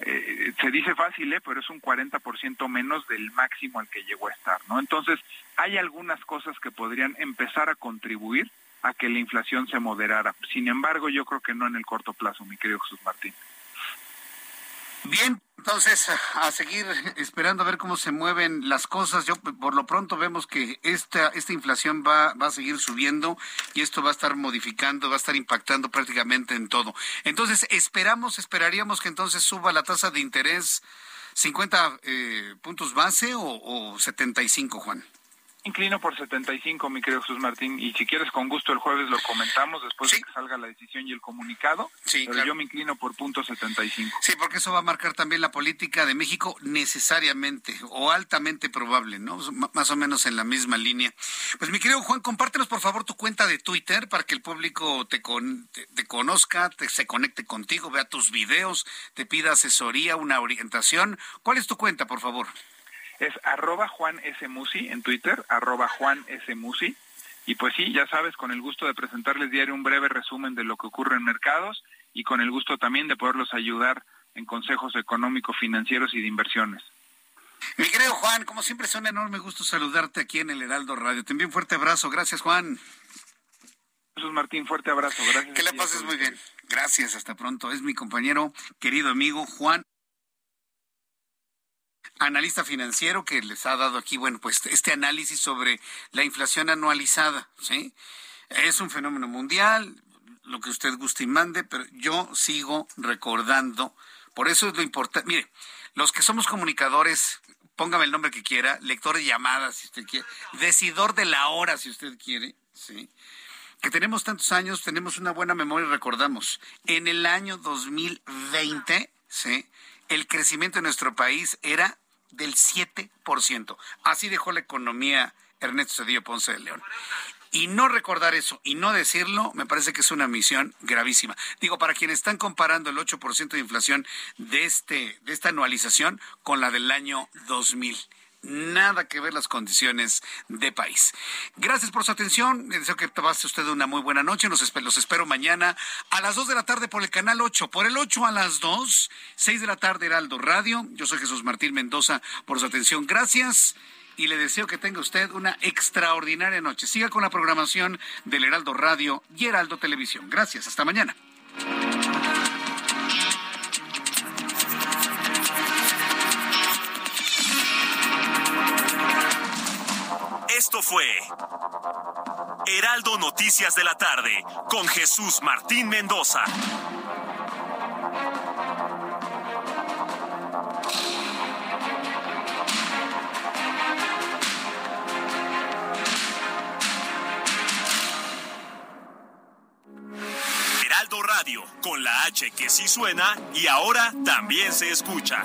Eh, se dice fácil, ¿eh? pero es un 40% menos del máximo al que llegó a estar, ¿no? Entonces, hay algunas cosas que podrían empezar a contribuir a que la inflación se moderara. Sin embargo, yo creo que no en el corto plazo, mi querido Jesús Martín. Bien, entonces a seguir esperando a ver cómo se mueven las cosas. Yo por lo pronto vemos que esta esta inflación va va a seguir subiendo y esto va a estar modificando, va a estar impactando prácticamente en todo. Entonces esperamos, esperaríamos que entonces suba la tasa de interés 50 eh, puntos base o, o 75, Juan inclino por 75, mi querido Jesús Martín, y si quieres con gusto el jueves lo comentamos después de que salga la decisión y el comunicado, sí, pero yo me inclino por punto 75. Sí, porque eso va a marcar también la política de México necesariamente o altamente probable, ¿no? Más o menos en la misma línea. Pues mi querido Juan, compártenos por favor tu cuenta de Twitter para que el público te, te, conozca, te, se conecte contigo, vea tus videos, te pida asesoría, una orientación. ¿Cuál es tu cuenta, por favor? Es arroba Juan S. Musi en Twitter, arroba Juan S. Musi. Y pues sí, ya sabes, con el gusto de presentarles diario un breve resumen de lo que ocurre en mercados y con el gusto también de poderlos ayudar en consejos económicos, financieros y de inversiones. Mi querido Juan, como siempre es un enorme gusto saludarte aquí en el Heraldo Radio. Te envío un fuerte abrazo. Gracias, Juan. Jesús Martín, fuerte abrazo. Gracias. Que la pases muy bien. Gracias, hasta pronto. Es mi compañero, querido amigo Juan analista financiero que les ha dado aquí, bueno, pues este análisis sobre la inflación anualizada, ¿sí? Es un fenómeno mundial, lo que usted guste y mande, pero yo sigo recordando, por eso es lo importante, mire, los que somos comunicadores, póngame el nombre que quiera, lector de llamadas, si usted quiere, decidor de la hora, si usted quiere, ¿sí? que tenemos tantos años, tenemos una buena memoria y recordamos, en el año 2020, ¿sí? el crecimiento en nuestro país era del 7%. Así dejó la economía Ernesto Cedillo Ponce de León. Y no recordar eso y no decirlo, me parece que es una misión gravísima. Digo, para quienes están comparando el 8% de inflación de, este, de esta anualización con la del año 2000 nada que ver las condiciones de país. Gracias por su atención. Deseo que pase usted una muy buena noche. Los, espero, los espero mañana a las 2 de la tarde por el canal 8. Por el 8 a las 2, 6 de la tarde Heraldo Radio. Yo soy Jesús Martín Mendoza por su atención. Gracias. Y le deseo que tenga usted una extraordinaria noche. Siga con la programación del Heraldo Radio y Heraldo Televisión. Gracias. Hasta mañana. Esto fue Heraldo Noticias de la tarde con Jesús Martín Mendoza. Heraldo Radio, con la H que sí suena y ahora también se escucha.